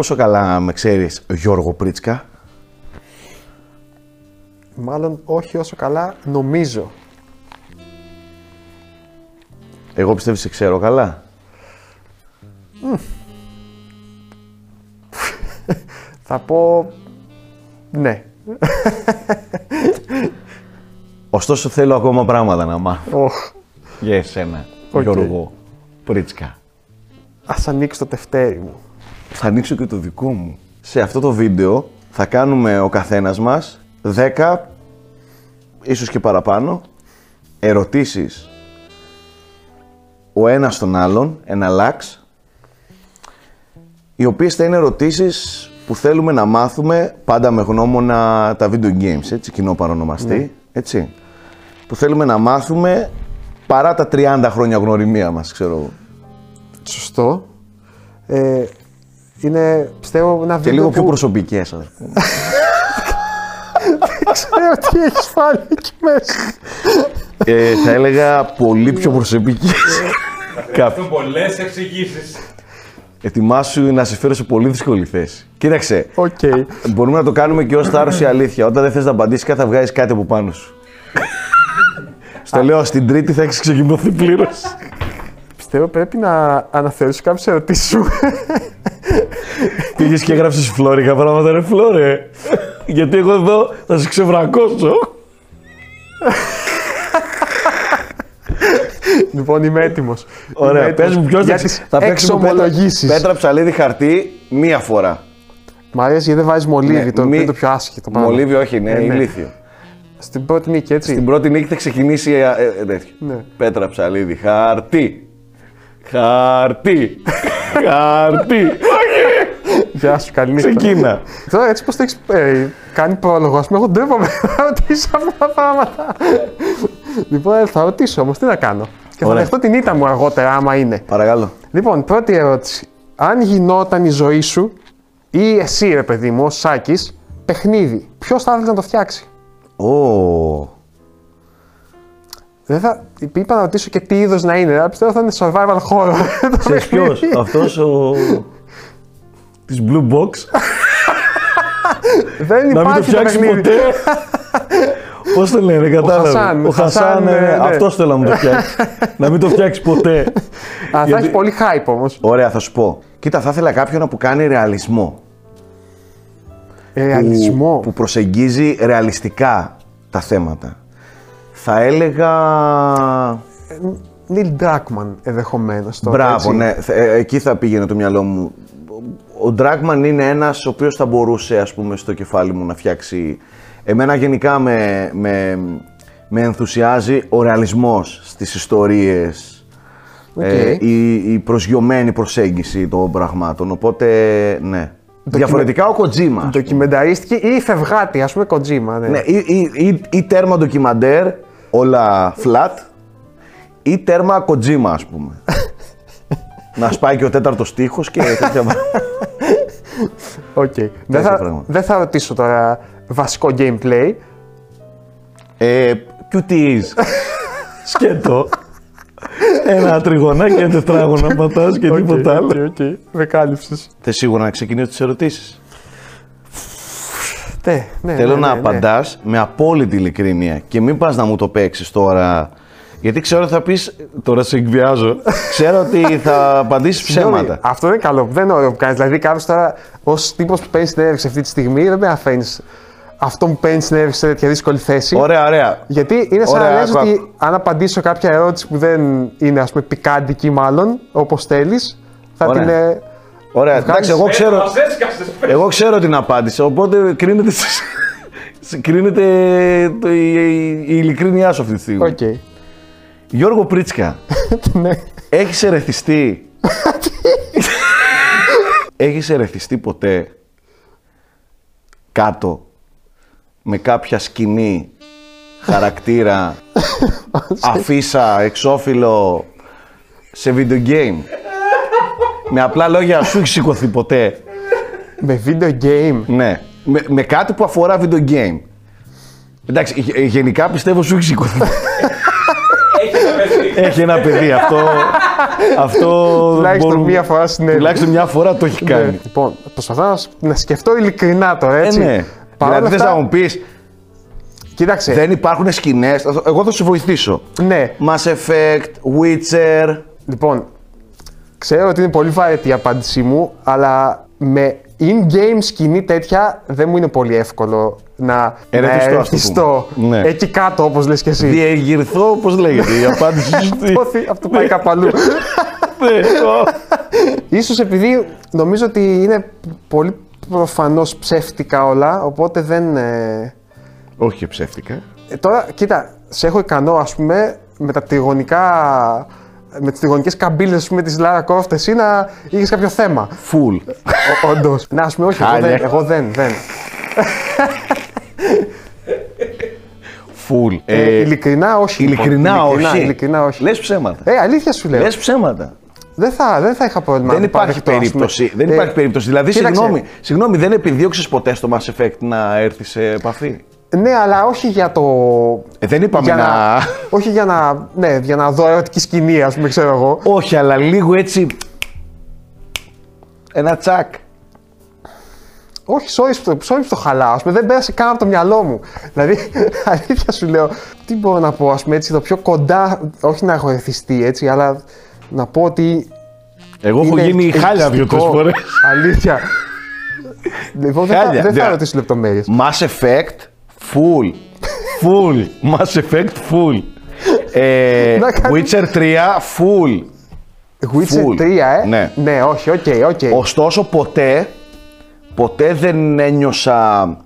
Πόσο καλά με ξέρεις Γιώργο Πρίτσκα; Μάλλον όχι όσο καλά νομίζω. Εγώ πιστεύεις σε ξέρω καλά. Θα πω ναι. Ωστόσο θέλω ακόμα πράγματα να μάθω Οχ. για εσένα, Οκ. Γιώργο Πρίτσκα. Ας ανοίξω το τευτέρι μου. Θα ανοίξω και το δικό μου. Σε αυτό το βίντεο θα κάνουμε ο καθένας μας 10, ίσως και παραπάνω, ερωτήσεις ο ένας στον άλλον, ένα λάξ, οι οποίες θα είναι ερωτήσεις που θέλουμε να μάθουμε πάντα με γνώμονα τα video games, έτσι, κοινό παρονομαστή, έτσι, που θέλουμε να μάθουμε παρά τα 30 χρόνια γνωριμία μας, ξέρω εγώ. Σωστό. Ε, είναι, πιστεύω, ένα Και βίντεο λίγο πιο που προσωπικές, ας πούμε. ξέρω τι έχεις βάλει εκεί μέσα. ε, θα έλεγα πολύ πιο προσωπικές. Κάποιες. πολλές εξηγήσεις. Ετοιμάσου να σε φέρω σε πολύ δύσκολη θέση. Κοίταξε, Οκ. μπορούμε να το κάνουμε και ως θάρρος η αλήθεια. Όταν δεν θες να απαντήσεις κάτι, θα βγάζεις κάτι από πάνω σου. Στο λέω, στην τρίτη θα έχεις ξεκινηθεί πλήρως. Πιστεύω πρέπει να αναθεωρήσω κάποιες ερωτήσεις σου. Πήγες και έγραψες φλόρικα πράγματα, ρε φλόρε. Γιατί εγώ εδώ θα σε ξεβρακώσω. λοιπόν, είμαι έτοιμος. Ωραία, Είμαι πες έτοιμος μου ποιο για θα, τις θα παίξουμε πέτρα, εξομολογήσεις. πέτρα ψαλίδι χαρτί μία φορά. Μ' αρέσει γιατί δεν βάζεις μολύβι, Ναι, το μη- οποίο είναι το πιο άσχετο πράγμα. Μολύβι, όχι, είναι Ε, ναι. ηλίθιο. Στην πρώτη νίκη, έτσι. Στην πρώτη νίκη θα ξεκινήσει ε, ε, τέτοιο. Ναι. Πέτρα ψαλίδι, χαρτί. Χαρτί. χαρτί. Γεια σου, καλή νύχτα. Ξεκίνα. Τώρα έτσι πως το έχεις ε, κάνει πρόλογο, ας πούμε, εγώ ντρέπομαι να ρωτήσω αυτά τα πράγματα. λοιπόν, ε, θα ρωτήσω όμως, τι να κάνω. Και θα Ωραία. δεχτώ την ήττα μου αργότερα, άμα είναι. Παρακαλώ. Λοιπόν, πρώτη ερώτηση. Αν γινόταν η ζωή σου ή εσύ, ρε παιδί μου, ως Σάκης, παιχνίδι, ποιος θα ήθελε να το φτιάξει; Ω. Δεν θα... Είπα να ρωτήσω και τι είδος να είναι. αλλά Πιστεύω θα είναι survival horror. το Ξέρεις παιχνίδι. ποιος, αυτός ο... της Blue Box. Δεν να μην το υπάρχει φτιάξεις παιχνίδι. ποτέ. Πώς το λένε, κατάλαβε. Χασάν, Ο Χασάν, Χασάν, ε, ναι, ναι. αυτός θέλω να μου το φτιάξει. να μην το φτιάξεις ποτέ. Α, θα Γιατί- έχεις πολύ hype όμως. Ωραία, θα σου πω. Κοίτα, θα ήθελα κάποιον που κάνει ρεαλισμό. Ρεαλισμό. Που, που προσεγγίζει ρεαλιστικά τα θέματα. Θα έλεγα... Νίλ Ντράκμαν ενδεχομένως. Μπράβο, ναι. Θε- ε, Εκεί θα πήγαινε το μυαλό μου. Ο Ντράκμαν είναι ένας ο οποίος θα μπορούσε, ας πούμε, στο κεφάλι μου να φτιάξει... Εμένα γενικά με, με, με ενθουσιάζει ο ρεαλισμός στις ιστορίες. Ε, η, η προσγειωμένη προσέγγιση των πραγμάτων. Οπότε, ναι. Διαφορετικά ο Kojima. Ντοκιμενταρίστικη ή φευγάτη, ας πούμε, Kojima. Ναι. Ναι, ή, ή, ή, ή τέρμα ντοκιμαντέρ, όλα flat, ή τέρμα Kojima, ας πούμε. να σπάει και ο τέταρτος τοίχος και τέτοια πράγματα. Οκ. Δεν, θα, πράγματα. δεν θα ρωτήσω τώρα βασικό gameplay. ε, QTEs. Σκέτο. Ένα τριγωνάκι, ένα τετράγωνο πατάς και τίποτα άλλο. Ok, ok. Με κάλυψες. Θες σίγουρα να ξεκινήσω τις ερωτήσεις; Ναι, ναι, Θέλω ναι, να ναι, ναι. απαντάς με απόλυτη ειλικρίνεια και μην πας να μου το παίξεις τώρα. Γιατί ξέρω ότι θα πεις, τώρα σε εκβιάζω, ξέρω ότι θα απαντήσεις Συγγνώμη, ψέματα. Αυτό δεν είναι καλό. Δεν είναι ωραίο που κάνεις. Δηλαδή, κάποιος τώρα, ως τύπος που παίρνει συνέντευξη αυτή τη στιγμή, δεν με αφήνει αυτό που παίρνει συνέντευξη σε τέτοια δύσκολη θέση. Ωραία, ωραία. Γιατί είναι σαν Ωραία, να λες άκου, ότι αν απαντήσω κάποια ερώτηση που δεν είναι ας πούμε πικάντικη μάλλον, όπως θέλεις, θα Ωραία. την... ε, Ωραία, εντάξει, εγώ ξέρω, Μα έσκασε. εγώ ξέρω την απάντηση, οπότε κρίνεται, στις- κρίνεται το, η, η, η ειλικρίνειά σου αυτή τη στιγμή. Οκ. Γιώργο Πρίτσκα, ναι. έχεις ερεθιστεί... έχεις ερεθιστεί ποτέ κάτω με κάποια σκηνή, χαρακτήρα, αφίσα, εξώφυλλο σε video game; με απλά λόγια, σου έχει σηκωθεί ποτέ; Με video game; Ναι. Με, με κάτι που αφορά video game. Εντάξει, γε- γενικά πιστεύω σου έχει σηκωθεί. Έχει πέσει. έχει ένα παιδί. Αυτό. αυτό Τουλάχιστον μπορούμε- μία φορά συνέβη. Τουλάχιστον μια φορά το έχει Ναι. κάνει. Λοιπόν, προσπαθώ να, σ- να σκεφτώ ειλικρινά τώρα, Ε, έτσι. ναι. Παρ' όλα Δηλαδή θες αυτά, να μου πεις, Κοίταξε. δεν υπάρχουν σκηνές. Εγώ θα σου βοηθήσω. Ναι. Mass Effect, Witcher. Λοιπόν, ξέρω ότι είναι πολύ βαρετή η απάντησή μου, αλλά με in-game σκηνή τέτοια δεν μου είναι πολύ εύκολο να Ερεθιστώ, να ας το ερεθιστώ. πούμε. Ναι. εκεί κάτω, όπως λες και εσύ. Διεγυρθώ, πώ λέγεται η απάντηση σου. τι- Αυτό, αυτό πάει κάπου αλλού. Ναι, το- Ίσως επειδή νομίζω ότι είναι πολύ προφανώς ψεύτικα όλα, οπότε δεν... ε, Όχι και ψεύτικα. Ε, τώρα, κοίτα, σε έχω ικανό, ας πούμε, με τα τριγωνικά... Με τις τριγωνικές καμπύλες, ας πούμε, της Lara Croft, εσύ να είχες κάποιο θέμα. Full. Όντως. Να, ας πούμε, όχι, εγώ Χάλια. δεν, εγώ δεν, δεν. Full. Ε, Ε, ειλικρινά όχι. λοιπόν. Ειλικρινά όχι. Ειλικρινά όχι. Λες ψέματα. Ε, αλήθεια σου λέω. Λες ψέματα. Δεν, θα, δεν θα είχα πρόβλημα. Δεν να το υπάρχει παραδεχτώ, ας πούμε. περίπτωση. Δεν Ε, υπάρχει περίπτωση. Δηλαδή, κοίταξε. συγγνώμη, συγγνώμη, δεν επιδίωξες ποτέ στο Mass Effect να έρθεις σε επαφή; Ναι, αλλά όχι για το. Ε, δεν είπαμε για να... όχι για να, ναι, για να δω ερωτική σκηνή, ας πούμε, ξέρω εγώ. Όχι, αλλά λίγο έτσι. Ένα τσακ. Όχι, sorry που το, sorry που το χαλάω. Ας πούμε, δεν πέρασε καν από το μυαλό μου. Δηλαδή, αλήθεια σου λέω, τι μπορώ να πω, ας πούμε, έτσι, το πιο κοντά, όχι να έχω εθιστεί έτσι, αλλά να πω ότι. Εγώ έχω είναι γίνει χάλια δύο-τρει ελκυστικό. φορές. Αλήθεια. λοιπόν, δεν θα, Χάλια, δεν θα ναι. ρωτήσω λεπτομέρειες. Mass Effect, full. Full. Mass Effect, full. Ε, Να κάνει- Witcher 3, full. Witcher Full. 3, ε; Ναι. ναι όχι, ok, ok. Ωστόσο, ποτέ, ποτέ δεν ένιωσα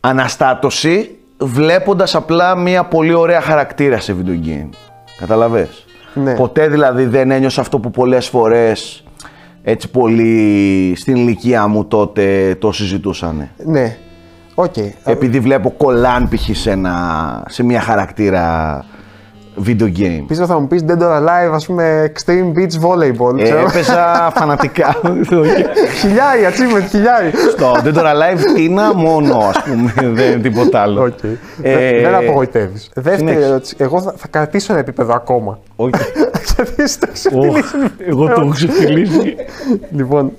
αναστάτωση βλέποντας απλά μια πολύ ωραία χαρακτήρα σε video game. Κατάλαβες; Ναι. Ποτέ δηλαδή δεν ένιωσα αυτό που πολλές φορές έτσι πολύ στην ηλικία μου τότε το συζητούσανε. Ναι. Οκ. Επειδή βλέπω κολλάν π.χ. σε, ένα- σε μια χαρακτήρα video game. Ίσως θα μου πεις Dead or Alive, ας πούμε, Extreme Beach Volleyball. Ε, ξέρω. έπαιζα φανατικά. χιλιάρι, achievement, χιλιάρι. Στο Dead or Alive Tina μόνο, ας πούμε, δεν τίποτα άλλο. Οκ. Ε, Δεν- Δεν απογοητεύεις. Δεύτερη συνέχισε. ερώτηση. Εγώ θα, θα κρατήσω ένα επίπεδο ακόμα. Όχι. Γιατί εσύ το Οχ, ξεφτιλίσει. Εγώ το έχω ξεφτιλίσει. Λοιπόν.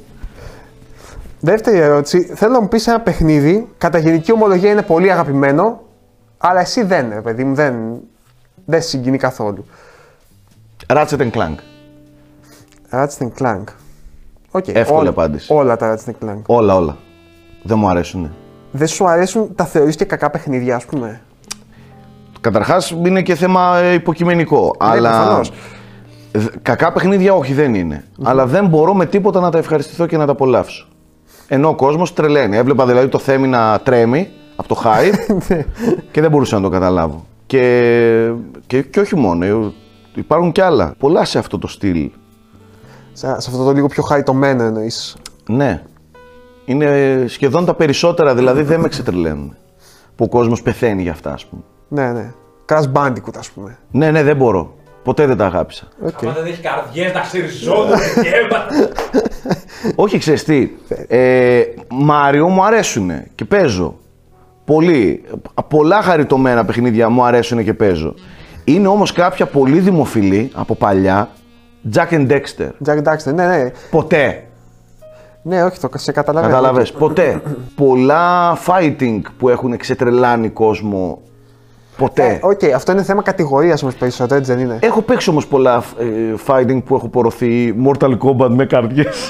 Δεύτερη ερώτηση. Θέλω να μου πεις ένα παιχνίδι. Κατά γενική ομολογία είναι πολύ αγαπημένο. Αλλά εσύ δεν, ρε παιδί μου, δεν, δεν σε συγκινεί καθόλου. Ratchet and Clank. Ratchet Clank. Οκ, Εύκολη όλα- απάντηση. Όλα τα Ratchet Clank. Όλα, όλα. Δεν μου αρέσουν. Δεν σου αρέσουν τα θεωρείς και κακά παιχνίδια, ας πούμε; Καταρχάς είναι και θέμα ε, υποκειμενικό. αλλά προφανώς. Δ- κακά παιχνίδια όχι δεν είναι. Αλλά δεν μπορώ με τίποτα να τα ευχαριστηθώ και να τα απολαύσω. Ενώ ο κόσμος τρελαίνει. Έβλεπα δηλαδή το Θέμη να τρέμει από το hype και δεν μπορούσα να το καταλάβω. Και, και, και όχι μόνο. ε, Υπάρχουν κι άλλα. Πολλά σε αυτό το στυλ. Σε, σε αυτό το λίγο πιο χαριτωμένο εννοείς. Ναι. Είναι σχεδόν τα περισσότερα, δηλαδή δεν με ξετρελαίνουν. Που ο κόσμος πεθαίνει για αυτά, ας πούμε. Ναι, ναι. Crash Bandicoot, ας πούμε. Ναι, ναι, δεν μπορώ. Ποτέ δεν τα αγάπησα. ΟΚ. Άμα δεν έχει καρδιές να ξεριζώνουν και Όχι, ξέρεις τι. Ε, Μάριο μου αρέσουν και παίζω. Πολύ. Πολλά χαριτωμένα παιχνίδια μου αρέσουν και παίζω. Είναι όμως κάποια πολύ δημοφιλή από παλιά. Jak and Daxter. Jak Daxter, ναι, ναι. Ποτέ. Ναι, όχι, το σε καταλαβαίνω. Κατάλαβες. Ποτέ. Πολλά fighting που έχουν ξετρελάνει κόσμο. Ποτέ. Ε, ΟΚ, αυτό είναι θέμα κατηγορίας όμως περισσότερο, έτσι δεν είναι; Έχω παίξει όμως πολλά ε, fighting που έχω πορωθεί Mortal Kombat με καρδιές.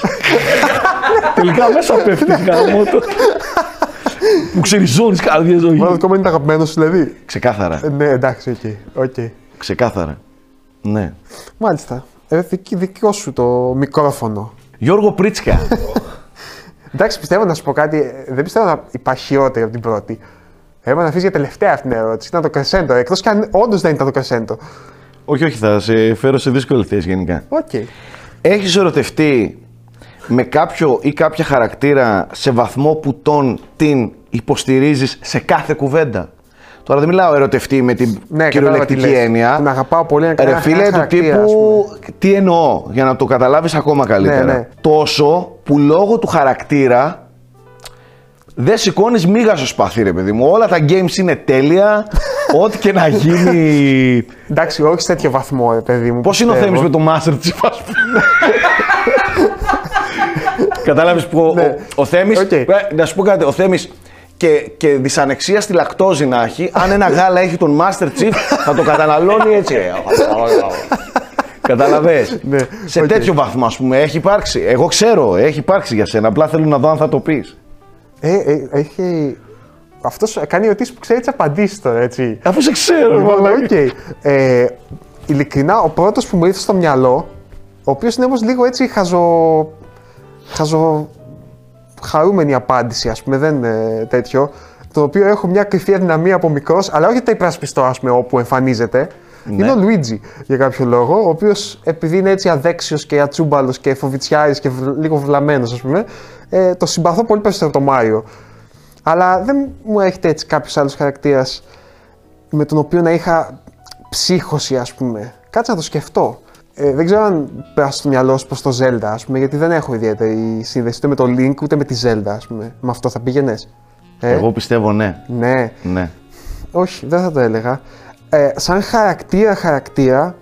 Τελικά μέσα πέφτεις γαμώτο. Που ξεριζώνεις καρδιές, όχι. Mortal Kombat είναι αγαπημένος σου, δηλαδή; Ξεκάθαρα. Ε, Ναι, εντάξει, ΟΚ. ΟΚ. Ξεκάθαρα. Ναι. Μάλιστα. Ε, δική, δικό σου το μικρόφωνο. Γιώργο Πρίτσκα. Εντάξει, πιστεύω να σου πω κάτι. ε, Δεν πιστεύω να υπάρχει χειρότερη από την πρώτη. Έπρεπε να αφήσεις για τελευταία αυτή την ερώτηση. Ήταν το κρεσέντο. Εκτός κι αν όντως δεν ήταν το κρεσέντο. όχι, όχι, θα σε φέρω σε δύσκολη θέση γενικά. ΟΚ. Έχεις ερωτευτεί με κάποιο ή κάποια χαρακτήρα σε βαθμό που τον την υποστηρίζεις σε κάθε κουβέντα; Τώρα δεν μιλάω ερωτευτεί με την Ναι, κατάλαβα κυριολεκτική τι λες. έννοια. Τον αγαπάω πολύ, είναι Ρε ένα- φίλε, ένας του χαρακτήρας, ας τύπου τι εννοώ, για να το καταλάβεις ακόμα καλύτερα. Ναι, ναι. Τόσο που λόγω του χαρακτήρα δεν σηκώνεις μύγα στο σπαθί, ρε παιδί μου. Όλα τα games είναι τέλεια. Ό,τι και να γίνει. Εντάξει, όχι σε τέτοιο βαθμό, ρε παιδί μου. Πώς είναι ο πιστεύω. Θέμης με το Master Chief, ας πούμε. Κατάλαβες που ο, Ναι. ο, ο Θέμης, ΟΚ. ε, να σου πω κάτι, ο Θέμης και, και δυσανεξία στη λακτόζη να έχει, αν ένα γάλα έχει τον Master Chief, θα το καταναλώνει έτσι. Κατάλαβες. Ναι, Σε ΟΚ. τέτοιο βαθμό, ας πούμε, έχει υπάρξει. Εγώ ξέρω, έχει υπάρξει για σένα. Απλά θέλω να δω αν θα το πεις. Ε, ε, έχει. Αυτός κάνει ερωτήσεις που ξέρεις τις απαντήσεις τώρα, έτσι. Αφού σε ξέρω, Λοιπόν, μαλάκα. ΟΚ. Ε, ειλικρινά, ο πρώτος που μου ήρθε στο μυαλό, ο οποίος είναι όμως λίγο έτσι χαζο. χαζο. χαρούμενη απάντηση, ας πούμε, δεν είναι τέτοιο. Το οποίο έχω μια κρυφή αδυναμία από μικρός, αλλά όχι ότι τα υπερασπιστώ, ας πούμε, όπου εμφανίζεται. Είναι ο Λουίτζι για κάποιο λόγο, ο οποίος επειδή είναι έτσι αδέξιος και ατσούμπαλος και φοβητσιάρης και βλ- λίγο βλαμμένος, ας πούμε, ε, το συμπαθώ πολύ περισσότερο από τον Μάριο. Αλλά δεν μου έχετε έτσι κάποιος άλλος χαρακτήρας με τον οποίο να είχα ψύχωση, ας πούμε. Κάτσε να το σκεφτώ. Ε, δεν ξέρω αν πέρασε στο μυαλό σου προς το Zelda, ας πούμε, γιατί δεν έχω ιδιαίτερη σύνδεση ούτε με το Link ούτε με τη Zelda, ας πούμε. Με αυτό θα πήγαινες; Ε, Εγώ πιστεύω ναι. Ναι. Ναι. Όχι, δεν θα το έλεγα. Ε, σαν χαρακτήρα, χαρακτήρα,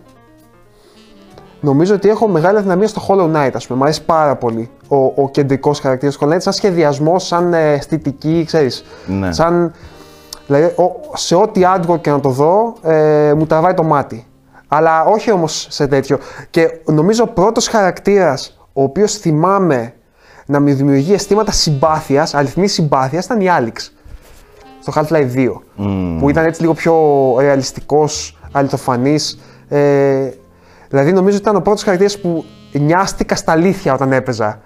νομίζω ότι έχω μεγάλη αδυναμία στο Hollow Knight, ας πούμε. Μ' αρέσει πάρα πολύ ο, ο κεντρικός χαρακτήρας του Hollow Knight, σαν σχεδιασμό, σαν ε, αισθητική, ξέρεις. Ναι. Σαν, δηλαδή, ο- σε ό,τι artwork και να το δω, ε, μου τραβάει το μάτι. Αλλά όχι όμως σε τέτοιο. Και νομίζω ο πρώτος χαρακτήρας, ο οποίος θυμάμαι να μου δημιουργεί αισθήματα συμπάθειας, αληθινής συμπάθειας, ήταν η Άλιξ στο Half-Life 2. Που ήταν έτσι λίγο πιο ρεαλιστικός, αληθοφανής. Ε, δηλαδή νομίζω ότι ήταν ο πρώτος χαρακτήρας που νοιάστηκα στα αλήθεια όταν έπαιζα.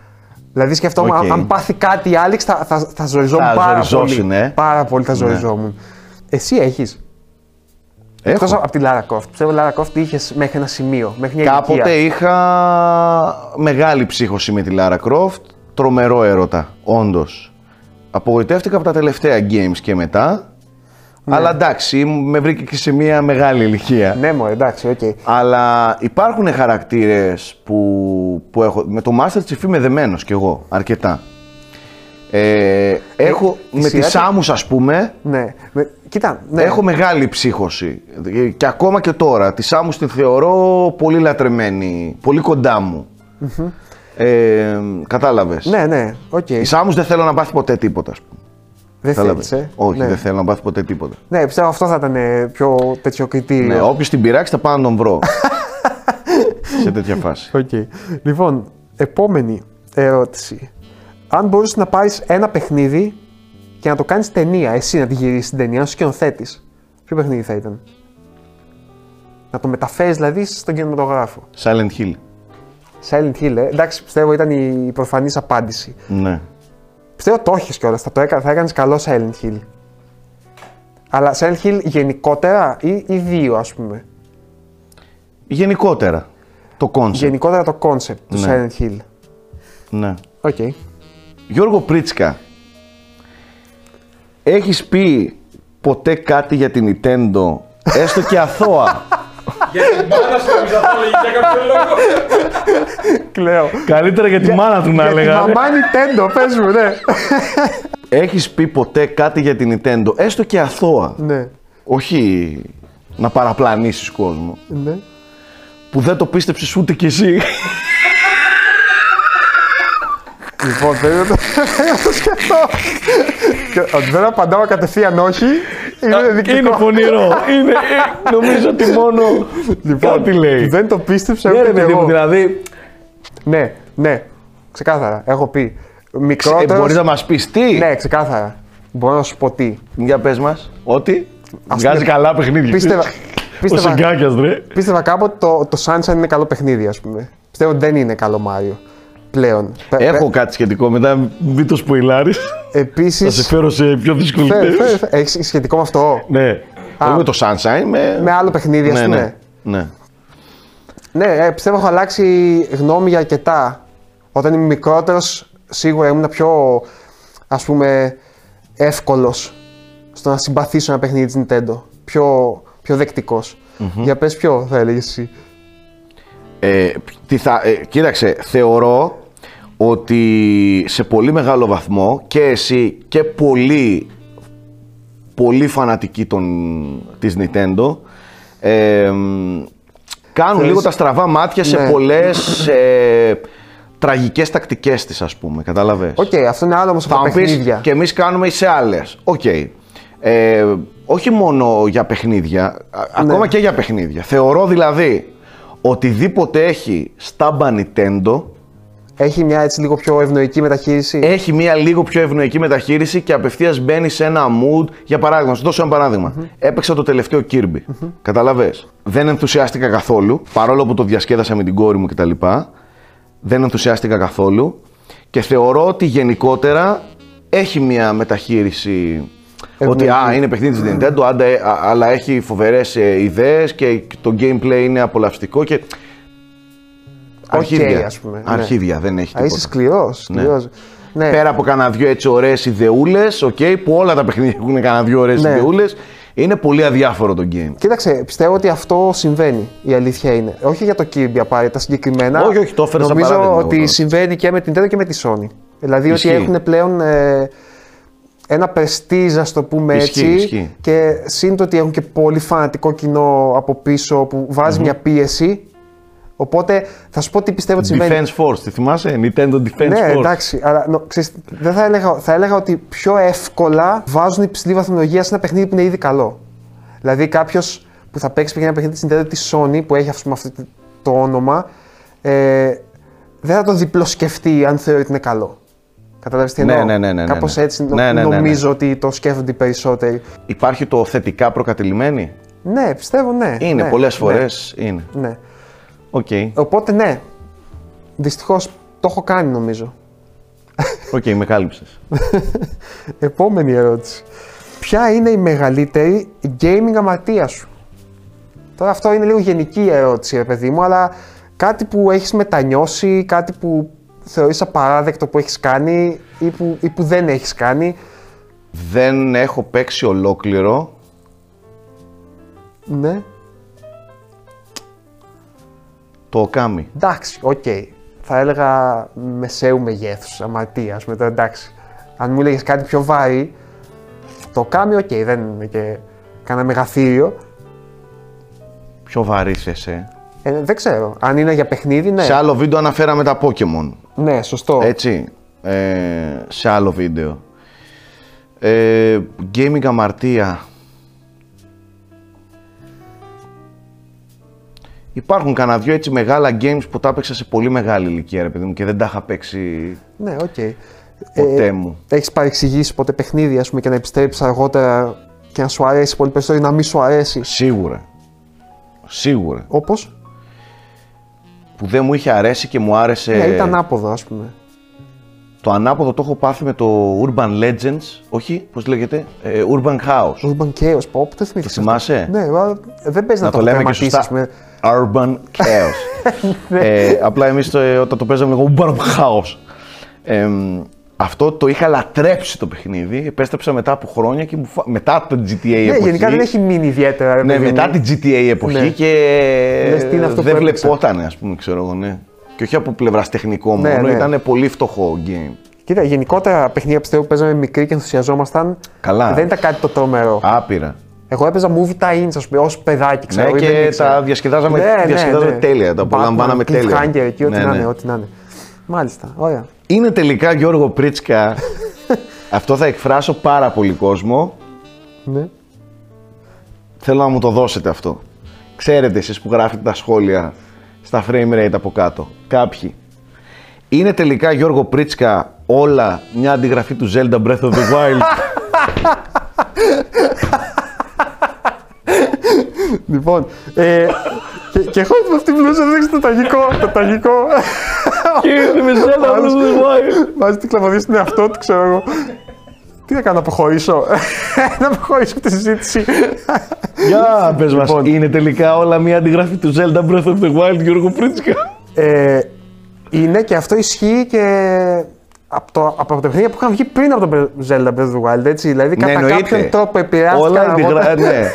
Δηλαδή σκεφτόμουν, Οκ. αν, αν πάθει κάτι η Άλιξ θα, θα, θα ζοριζόμουν Θα πάρα ζοριζόσουν, πολύ. ε. Πάρα πολύ θα ζοριζόμουν. Εσύ έχεις; Έχω. Εκτός από τη Lara Croft. Πιστεύω Lara Croft είχες μέχρι ένα σημείο, μέχρι μια Κάποτε ηλικία. είχα μεγάλη ψύχωση με τη Lara Croft. Τρομερό έρωτα, όντως. Απογοητεύτηκα από τα τελευταία games και μετά. Αλλά εντάξει, με βρήκε και σε μια μεγάλη ηλικία. Ναι, μωρέ, εντάξει, ΟΚ. Αλλά υπάρχουν χαρακτήρες που, που έχω. Με το Master Chief είμαι δεμένος κι εγώ, αρκετά. Ε, έχω, τη με σειρά τις του- Samus ας πούμε, Ναι. Με, κοίτα, ναι. Έχω μεγάλη ψύχωση. Και ακόμα και τώρα. Τη Samus τη θεωρώ πολύ λατρεμένη. Πολύ κοντά μου. Ε, Κατάλαβες. Ναι, ναι, ΟΚ. Η Samus δεν θέλω να πάθει ποτέ τίποτα. ας πούμε. Δεν Κατάλαβες. θέλεις, ε; Όχι, ναι. δεν θέλω να πάθει ποτέ τίποτα. Ναι, πιστεύω αυτό θα ήταν ε, πιο τέτοιο κριτήριο. Ναι, Όποιο την πειράξει θα πάω να τον βρω. Σε τέτοια φάση. ΟΚ. Λοιπόν, επόμενη ερώτηση. Αν μπορούσες να πάρεις ένα παιχνίδι και να το κάνεις ταινία, εσύ να τη γυρίσεις την ταινία, να σκηνοθετήσεις, ποιο παιχνίδι θα ήταν; Να το μεταφέρεις δηλαδή στον κινηματογράφο. Silent Hill. Silent Hill, ε. εντάξει, πιστεύω ήταν η προφανής απάντηση. Ναι. Πιστεύω το έχεις κιόλας, θα, το έκα, θα έκανες καλό Silent Hill. Αλλά Silent Hill γενικότερα ή, ή δύο, ας πούμε; Γενικότερα. Το concept. Γενικότερα το concept του Ναι. Silent Hill. Ναι. ΟΚ. Γιώργο Πρίτσκα, έχεις πει ποτέ κάτι για την Nintendo, έστω και αθώα; Για την μάνα σου νομίζω θα έλεγε για κάποιο λόγο. Κλαίω. Καλύτερα για τη μάνα του να Για τη έλεγα. μαμά Nintendo, πες μου, ναι. Έχεις πει ποτέ κάτι για την Nintendo, έστω και αθώα. ναι. Όχι να παραπλανήσεις κόσμο. ναι. Που δεν το πίστεψες ούτε κι εσύ. Λοιπόν, δεν είναι το δεν το σκεφτώ. Και Ότι δεν απαντάω κατευθείαν όχι, είναι Είναι δεικτικό. πονηρό. Είναι, ε, νομίζω ότι μόνο κάτι λέει. Δεν το πίστεψα Ναι, ρε ούτε παιδί μου, εγώ. δηλαδή, Ναι, ναι. Ξεκάθαρα. Έχω πει. ε, Μικρότερο. μπορείς να μας πεις τι; Ναι, ξεκάθαρα. Μπορώ να σου πω τι. Για πες μας, ότι Ας βγάζει πούμε, καλά παιχνίδια. Πίστευα, Ο πίστευα, Σιγκάκιας, ρε. πίστευα κάποτε το, το Sunshine είναι καλό παιχνίδι, ας πούμε. Πιστεύω ότι δεν είναι καλό Μάριο. Πλέον. Πε- Έχω κάτι σχετικό μετά, μην το σποιλάρεις. πε- Επίσης, Θα σε φέρω σε πιο δύσκολη Φέρε, θέση. φέρε, φέρε. Έχεις σχετικό με αυτό; Ναι. Α. Όχι με το Sunshine, με... Με άλλο παιχνίδι, ας ναι, πούμε. ναι, ναι. Ναι, ε, πιστεύω έχω αλλάξει γνώμη για αρκετά. Όταν ήμουν μικρότερος, σίγουρα ήμουν πιο ας πούμε εύκολος στο να συμπαθήσω ένα παιχνίδι της Nintendo. Πιο, πιο δεκτικος Για πες ποιο θα έλεγες εσύ. Ε, τι θα, ε, κοίταξε, θεωρώ ότι σε πολύ μεγάλο βαθμό και εσύ και πολύ πολύ φανατικοί των, της Nintendo ε, μ, κάνουν Θέλεις- λίγο τα στραβά μάτια σε Ναι. πολλές ε, τραγικές τακτικές της ας πούμε, κατάλαβες; ΟΚ, αυτό είναι άλλο όμως από Θα τα μου πεις παιχνίδια. και εμείς κάνουμε σε άλλες. ΟΚ. Ε, όχι μόνο για παιχνίδια, α- ακόμα και για παιχνίδια. Θεωρώ δηλαδή οτιδήποτε έχει στάμπα Nintendo Έχει μια έτσι λίγο πιο ευνοϊκή μεταχείριση; έχει μια λίγο πιο ευνοϊκή μεταχείριση και απευθείας μπαίνει σε ένα mood. Για παράδειγμα, να σου δώσω ένα παράδειγμα. Έπαιξα το τελευταίο Kirby. Καταλαβες. Δεν ενθουσιάστηκα καθόλου, παρόλο που το διασκέδασα με την κόρη μου κτλ. Δεν ενθουσιάστηκα καθόλου και θεωρώ ότι γενικότερα έχει μια μεταχείριση. Ότι α, είναι παιχνίδι της Nintendo, άντε, α, αλλά έχει φοβερές ε, ιδέες και το gameplay είναι απολαυστικό και... Οκ, Αρχίδια, ας πούμε, ναι. αρχίδια δεν έχει Α, τίποτα. είσαι σκληρό. Σκληρός. Ναι. Πέρα από κανένα δυο έτσι ωραίες ιδεούλες, okay, που όλα τα παιχνίδια έχουν κανένα δυο ωραίες Ναι. ιδεούλες, είναι πολύ αδιάφορο το game. Κοίταξε, πιστεύω ότι αυτό συμβαίνει. Η αλήθεια είναι. Όχι για το Kirby απαραίτητα συγκεκριμένα. Όχι, όχι, το έφερα σαν Νομίζω παράδειγμα εγώ ότι τώρα. συμβαίνει και με την Nintendo και με τη Sony. Δηλαδή Ισχύει. ότι έχουν πλέον ε, ένα πρεστίζ, ας το πούμε Ισχύει, έτσι. ισχύει. Και σύν το ότι έχουν και πολύ φανατικό κοινό από πίσω που βαζει μια πίεση. Οπότε θα σου πω τι πιστεύω ότι συμβαίνει. Defense Force, τη θυμάσαι, Nintendo Defense Ναι, Force. εντάξει, αλλά νο, ξέρεις, δεν θα έλεγα, θα έλεγα ότι πιο εύκολα βάζουν υψηλή βαθμολογία σε ένα παιχνίδι που είναι ήδη καλό. Δηλαδή κάποιος που θα παίξει π.χ. ένα παιχνίδι τη Nintendo τη Sony που έχει ας πούμε, αυτό το όνομα, ε, δεν θα το διπλοσκεφτεί αν θεωρεί ότι είναι καλό. Κατάλαβε τι Ναι, εννοώ; ναι, ναι, ναι, ναι, Κάπως ναι. έτσι νο- Ναι, ναι, ναι, ναι. νομίζω ότι το σκέφτονται οι περισσότεροι. Υπάρχει το θετικά προκατηλημένη; Ναι, πιστεύω ναι. Είναι, ναι, πολλές ναι, φορές είναι. Ναι. Οκ, Οπότε ναι, δυστυχώς το έχω κάνει νομίζω. οκ, με κάλυψες. Επόμενη ερώτηση. Ποια είναι η μεγαλύτερη gaming αμαρτία σου; Τώρα αυτό είναι λίγο γενική ερώτηση, ρε παιδί μου, αλλά κάτι που έχεις μετανιώσει, κάτι που θεωρείς απαράδεκτο που έχεις κάνει ή που, ή που δεν έχεις κάνει. Δεν έχω παίξει ολόκληρο. Ναι. Το Okami. Εντάξει, οκ. Θα έλεγα μεσαίου μεγέθους αμαρτίας, με το εντάξει. Αν μου έλεγες κάτι πιο βαρύ, το Okami, οκ, δεν είναι και κανένα μεγαθήριο. Πιο βαρύ θες, Ε, δεν ξέρω. Αν είναι για παιχνίδι, ναι. Σε άλλο βίντεο αναφέραμε τα Pokemon. Ναι, σωστό. Έτσι. Ε, σε άλλο βίντεο. Ε, gaming αμαρτία. Υπάρχουν κανένα δυο έτσι μεγάλα games που τα έπαιξα σε πολύ μεγάλη ηλικία, ρε παιδί μου, και δεν τα είχα παίξει Ναι, οκ. ποτέ μου. Έχεις παρεξηγήσει ποτέ παιχνίδι, ας πούμε, και να επιστρέψεις αργότερα και να σου αρέσει πολύ περισσότερο ή να μην σου αρέσει; Σίγουρα. Σίγουρα. Όπως; Που δεν μου είχε αρέσει και μου άρεσε. Ναι, ήταν άποδο, ας πούμε. Το ανάποδο το έχω πάθει με το Urban Legends. Όχι, πώς λέγεται. Ε, Urban House. Urban Chaos, πω, όπου το θυμήθηκα. Το θυμάσαι; Ναι, αλλά δεν παίζει να, να το λέμε και σωστά. ας πούμε. Urban Chaos. ε, απλά εμείς το, ε, όταν το παίζαμε λέγαμε Urban Chaos. Ε, αυτό το είχα λατρέψει το παιχνίδι. Επέστρεψα μετά από χρόνια και μου φα... μετά το GTA Ναι, εποχή. γενικά δεν έχει μείνει ιδιαίτερα. ρε Ναι, παιδί μετά μου. την GTA εποχή Ναι. και Λες, τι είναι αυτό δεν που έπαιξα. βλεπόταν, ας πούμε, ξέρω εγώ, ναι. Και όχι από πλευράς τεχνικό Ναι, μόνο, ναι. ήταν πολύ φτωχό game. Κοίτα, γενικότερα παιχνίδια πιστεύω που παίζαμε μικροί και ενθουσιαζόμασταν. Καλά. Δεν ήταν κάτι το τρομερό. Άπειρα. Εγώ έπαιζα movie tie-ins, ας πούμε, ως παιδάκι, ξέρω. Ναι, ή δεν και ήξερα. τα διασκεδάζαμε, διασκεδάζαμε τέλεια, τα απολαμβάναμε Batman, τέλεια. Cliffhanger εκεί, ό,τι Ναι, να ναι. είναι, ό,τι να είναι. Μάλιστα, ωραία. Είναι τελικά Γιώργο Πρίτσκα. Αυτό θα εκφράσω πάρα πολύ κόσμο. Ναι. Θέλω να μου το δώσετε αυτό. Ξέρετε εσείς που γράφετε τα σχόλια στα frame rate από κάτω. Κάποιοι. Είναι τελικά Γιώργο Πρίτσκα όλα μια αντιγραφή του Zelda Breath of the Wild; Λοιπόν, ε, και, και έχω με αυτή τη μπλούζα, δεν το ταγικό, το ταγικό. Και με Zelda Breath of the Wild. Βάζει την κλαμαδία στον εαυτό του, ξέρω εγώ. Τι να κάνω, να αποχωρήσω; να αποχωρήσω από τη συζήτηση. Για πες μας, Λοιπόν. είναι τελικά όλα μια αντιγραφή του Zelda Breath of the Wild Γιώργο Πρίτσκα. ε, είναι και αυτό ισχύει και από, το, από τα παιχνίδια που είχαν βγει πριν από το Zelda Breath of the Wild, έτσι. Δηλαδή, Ναι, κατά εννοείται. κάποιον τρόπο επηρεάστηκαν Όλα αντιγρα... αργότερα. ναι.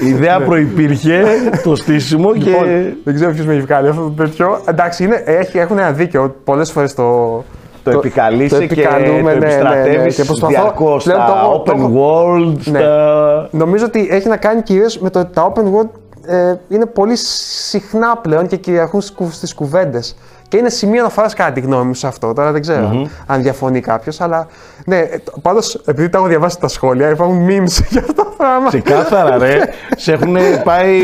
Η ιδέα προϋπήρχε, το στήσιμο και. Λοιπόν, δεν ξέρω ποιος με έχει βγάλει αυτό το τέτοιο. Εντάξει, είναι, έχει, έχουν ένα δίκιο. Πολλές φορές το. Το επικαλείσαι και επικαλούμε, το ναι, ναι, ναι. επιστρατεύεις Και προσπαθώ- διαρκώς πλέον στα το έχω- το open έχω- world, Ναι. στα... Νομίζω ότι έχει να κάνει κυρίως με το ότι τα open world ε, είναι πολύ συχνά πλέον και κυριαρχούν στις κουβέντες. Και είναι σημείο αναφοράς κατά τη γνώμη μου σε αυτό. Τώρα δεν ξερω αν διαφωνεί κάποιος, αλλά. Ναι, πάντως επειδή τα έχω διαβάσει τα σχόλια, υπάρχουν memes για αυτό το πράγμα. Ξεκάθαρα ρε, σε έχουν πάει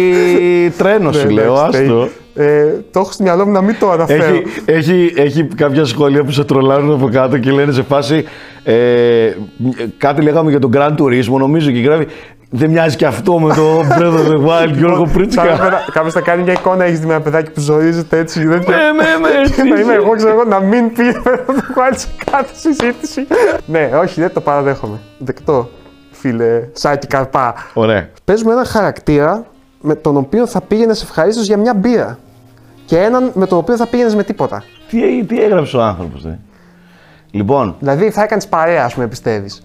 τρένο σου Ναι, λέω, ναι, άστο. φταίει. Ε, το έχω στο μυαλό μου να μην το αναφέρω. Έχει, έχει, έχει κάποια σχόλια που σε τρολάρουν από κάτω και λένε σε φάση ε, κάτι λέγαμε για τον Grand Turismo νομίζω και γράφει δεν μοιάζει και αυτό με το Breath of the Wild Γιώργο Πρίτσικα. Κάποιος θα κάνει μια εικόνα, έχεις δει με ένα παιδάκι που ζορίζεται έτσι. Δεν Ναι, ναι, ναι. έτσι να είμαι είσαι. εγώ, ξέρω εγώ, να μην πει να το βγάλει σε κάθε συζήτηση. ναι, όχι, δεν το παραδέχομαι. Δεκτό, φίλε Σάκη Καρπά. Ωραία. Παίζουμε έναν χαρακτήρα με τον οποίο θα πήγαινες ευχαρίστως για μια μπύρα. Και έναν με τον οποίο θα πήγαινες με τίποτα. Τι, τι έγραψε ο άνθρωπος, ε. Λοιπόν, Δηλαδή θα έκανες παρέα, ας πούμε, πιστεύεις.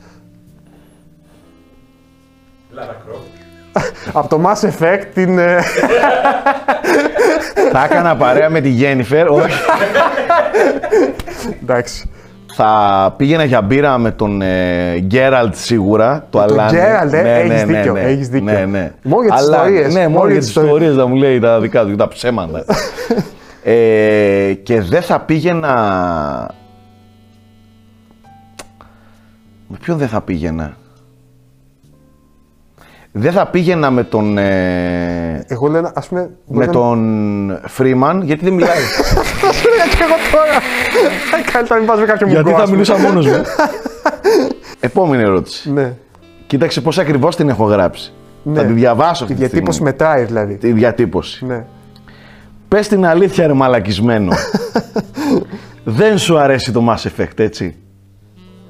Λάρα Κρόφτ. Από το Mass Effect την. ε, θα έκανα παρέα με τη Γέννηφερ, όχι. Εντάξει. Θα πήγαινα για μπύρα με τον ε, Γκέραλτ σίγουρα, το τον Αλάνι. Γκέραλτ, ε, έχεις δίκιο, έχεις δίκιο. Ναι, ναι. Μόνο για τις Αλλά- ιστορίες, Ναι, μόνο μόνο για για τις τις ιστορίες να μου λέει τα δικά του, τα ψέματα. ε, και δεν θα πήγαινα... Με ποιον δεν θα πήγαινα; Δεν θα πήγαινα με τον... ε, Εγώ λέω, ας πούμε. με μπορεί να- τον Φρήμαν, γιατί δεν μιλάει. Και εγώ τώρα. Καλύτερα να μην πας με κάποιον γιατί μουγκό, θα ας πούμε. μιλούσα μόνος μου. Επόμενη ερώτηση. Ναι. Κοίταξε πώς ακριβώς την έχω γράψει. Ναι. Θα τη διαβάσω Η αυτή τη διατύπωση στιγμή. μετράει δηλαδή. Τη διατύπωση. Ναι. Πες την αλήθεια ρε μαλακισμένο. Δεν σου αρέσει το Mass Effect, έτσι;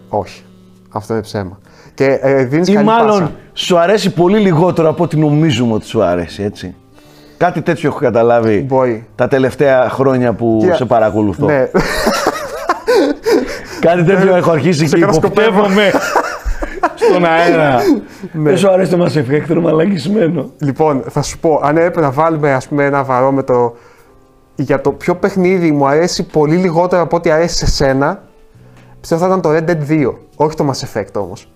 Όχι. Αυτό είναι ψέμα. Και ε, δίνεις Ή καλή μάλλον πάσα. σου αρέσει πολύ λιγότερο από ό,τι νομίζουμε ότι σου αρέσει, έτσι. Κάτι τέτοιο έχω καταλάβει Μπορεί. τα τελευταία χρόνια που Κοίτα, σε παρακολουθώ. Ναι. Κάτι τέτοιο έχω αρχίσει σε και κατασκοπεύω. υποπτεύομαι στον αέρα. Δεν σου αρέσει το Mass Effect, ρε μαλακισμένο. λοιπόν, θα σου πω, αν έπρεπε να βάλουμε ας πούμε, ένα βαρόμετρο για το ποιο παιχνίδι μου αρέσει πολύ λιγότερο από ό,τι αρέσει σε σένα, πιστεύω θα ήταν το Red Dead 2. Όχι το Mass Effect όμως.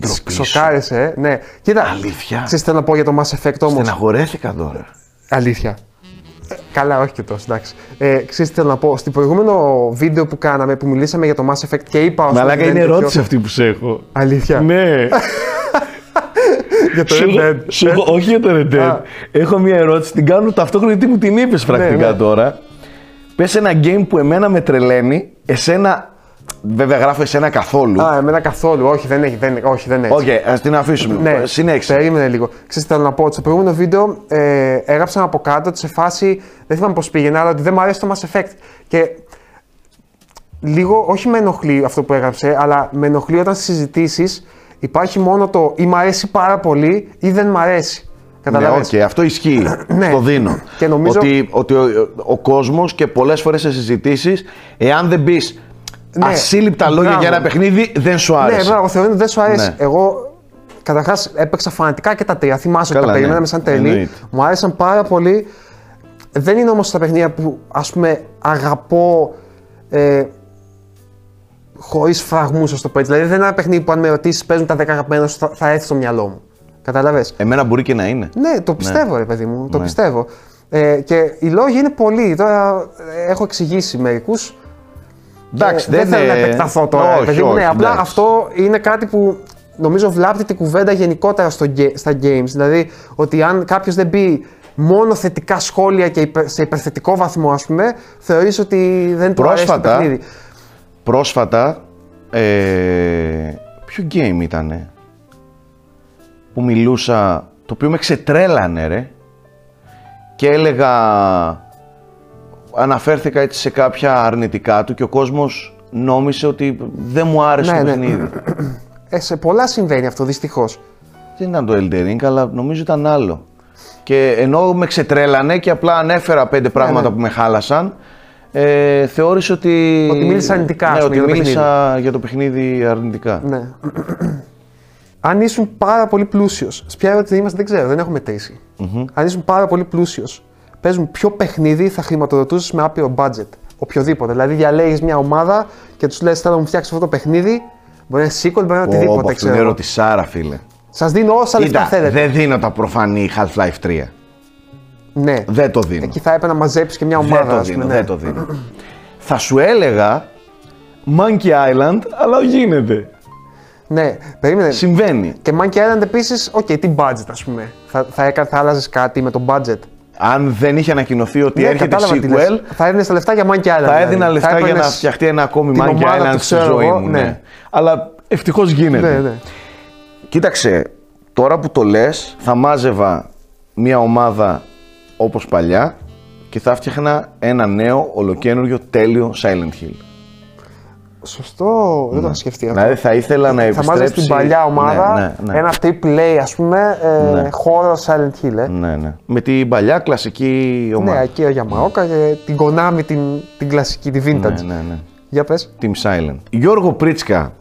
Ντροπή σου. Σοκάρισε, ε. Ναι. Κοίτα, Αλήθεια. Ξέρεις τι θέλω να πω για το Mass Effect όμως; Στεναχωρέθηκα τώρα. Αλήθεια. Ε, Καλά, όχι και τόσο, εντάξει. Ε, ξέρεις τι θέλω να πω; Στην προηγούμενο βίντεο που κάναμε, που μιλήσαμε για το Mass Effect και είπα. ας πούμε, Μαλάκα δεν είναι τέτοιο- ερώτηση αυτή που σε έχω. Αλήθεια. Ναι. Για το Σου Red έχω- Dead. σου έχω- όχι για το Red Dead. Α. Έχω μια ερώτηση, την κάνω ταυτόχρονα γιατί μου την είπες πρακτικά ναι. τώρα. Πες ένα game που εμένα με τρελαίνει, εσένα. Βέβαια γράφω εσένα καθόλου. Α, εμένα καθόλου. Όχι, δεν έχει. Δεν, όχι, δεν είναι έτσι. Οκ, ας την αφήσουμε. Ναι, Συνέχισε. Περίμενε λίγο. Ξέρεις τι θέλω να πω. ότι Στο προηγούμενο βίντεο ε, έγραψα από κάτω ότι σε φάση. Δεν θυμάμαι πώς πήγαινε, αλλά ότι δεν μου αρέσει το Mass Effect. Και λίγο, όχι με ενοχλεί αυτό που έγραψε, αλλά με ενοχλεί όταν στις συζητήσεις υπάρχει μόνο το ή μ' αρέσει πάρα πολύ ή δεν μ' αρέσει. Ναι, Καταλαβαίνεις. οκ, αυτό ισχύει. Ναι. Το δίνω. Και νομίζω- Ότι, ότι ο, ο κόσμος και πολλές φορές σε συζητήσεις, εάν δεν πει Ναι, ασύλληπτα λόγια μπράβο. για ένα παιχνίδι, δεν σου Ναι, άρεσε. μπράβο, θεωρώ ότι δεν σου αρέσει. Ναι. Εγώ καταρχάς έπαιξα φανατικά και τα τρία. Θυμάσαι ότι Καλά, τα ναι. περιμέναμε σαν τρελή. Εννοείται. Μου άρεσαν πάρα πολύ. Δεν είναι όμως τα παιχνίδια που ας πούμε αγαπώ ε, χωρίς φραγμούς, ας το πω έτσι. Δηλαδή δεν είναι ένα παιχνίδι που αν με ρωτήσεις παίζουν τα 10 αγαπημένα σου θα, θα έρθει στο μυαλό μου. Καταλαβες. Εμένα μπορεί και να είναι. Ναι, το πιστεύω, ρε παιδί μου. Το Ναι. πιστεύω. Ε, και οι λόγοι είναι πολλοί. Τώρα ε, έχω εξηγήσει μερικούς. Εντάξει, Ε, δεν, θέλω να είναι- επεκταθώ τώρα. Όχι, παιδί μου, ναι, όχι, απλά εντάξει. αυτό είναι κάτι που νομίζω βλάπτει την κουβέντα γενικότερα στο, ге- στα games. Δηλαδή ότι αν κάποιος δεν πει μόνο θετικά σχόλια και υπε- σε υπερθετικό βαθμό, ας πούμε, θεωρείς ότι δεν του αρέσει το Πρόσφατα, παιχνίδι. πρόσφατα, ε, ποιο game ήτανε που μιλούσα, το οποίο με ξετρέλανε ρε και έλεγα, αναφέρθηκα έτσι σε κάποια αρνητικά του και ο κόσμος νόμισε ότι δεν μου άρεσε Ναι, το ναι. παιχνίδι. Ε, σε πολλά συμβαίνει αυτό, δυστυχώς. Δεν ήταν το Elden Ring, αλλά νομίζω ήταν άλλο. Και ενώ με ξετρέλανε και απλά ανέφερα πέντε πράγματα ναι. που με χάλασαν, ε, θεώρησε ότι. Ότι μίλησα αρνητικά, Ναι, ας πούμε, ότι για το μίλησα για το παιχνίδι αρνητικά. Ναι. αν ήσουν πάρα πολύ πλούσιος. Σε ποια ερώτηση είμαστε, δεν ξέρω, δεν έχω μετρήσει. Αν ήσουν πάρα πολύ πλούσιος, παίζουν ποιο παιχνίδι θα χρηματοδοτούσες με άπειρο budget. Οποιοδήποτε. Δηλαδή, διαλέγεις μια ομάδα και τους λες: Θέλω να μου φτιάξεις αυτό το παιχνίδι. Μπορεί να είναι sequel, μπορεί να είναι Πω, οτιδήποτε. πω, αυτό είναι Ξέρω. ερωτησάρα, φίλε. Σας δίνω όσα λεφτά Κοίτα, θέλετε. δεν δίνω τα προφανή Half-Life 3. Ναι. Δεν το δίνω. Εκεί θα έπρεπε να μαζέψεις και μια δεν ομάδα. το ας πούμε, δίνω, ναι. δεν το δίνω. θα σου έλεγα Monkey Island, αλλά δεν γίνεται. Ναι, περίμενε. Συμβαίνει. Και Monkey Island επίσης, οκ, τι budget ας πούμε. Θα, θα, έκα- θα άλλαζες κάτι με το budget. Αν δεν είχε ανακοινωθεί ότι Ναι, έρχεται κατάλαβα τι λες. sequel, Θα έδινε τα λεφτά για Monkey Island. θα δηλαδή. έδινα λεφτά για να έπαιρνες φτιαχτεί ένα ακόμη την Monkey ομάδα Island του, στη ξέρω ζωή εγώ, μου. ναι. Ναι. Αλλά ευτυχώς γίνεται. Ναι, ναι. Κοίταξε, τώρα που το λες, θα μάζευα μια ομάδα όπως παλιά και θα φτιάχνα ένα νέο, ολοκένουργιο, τέλειο Silent Hill. Σωστό, δεν το είχα σκεφτεί αυτό. Δηλαδή θα ήθελα να θα επιστρέψει... μάζες την παλιά ομάδα, Ναι, ναι, ναι. ένα triple A ας πούμε, ε, Ναι. χώρο Silent Hill. Ε. Ναι, ναι. Με την παλιά κλασική ομάδα. Ναι, εκεί ο Yamaoka και την Konami, την, την κλασική, τη vintage. ναι, ναι, ναι. Για πες. Team Silent. Γιώργο Πρίτσκα,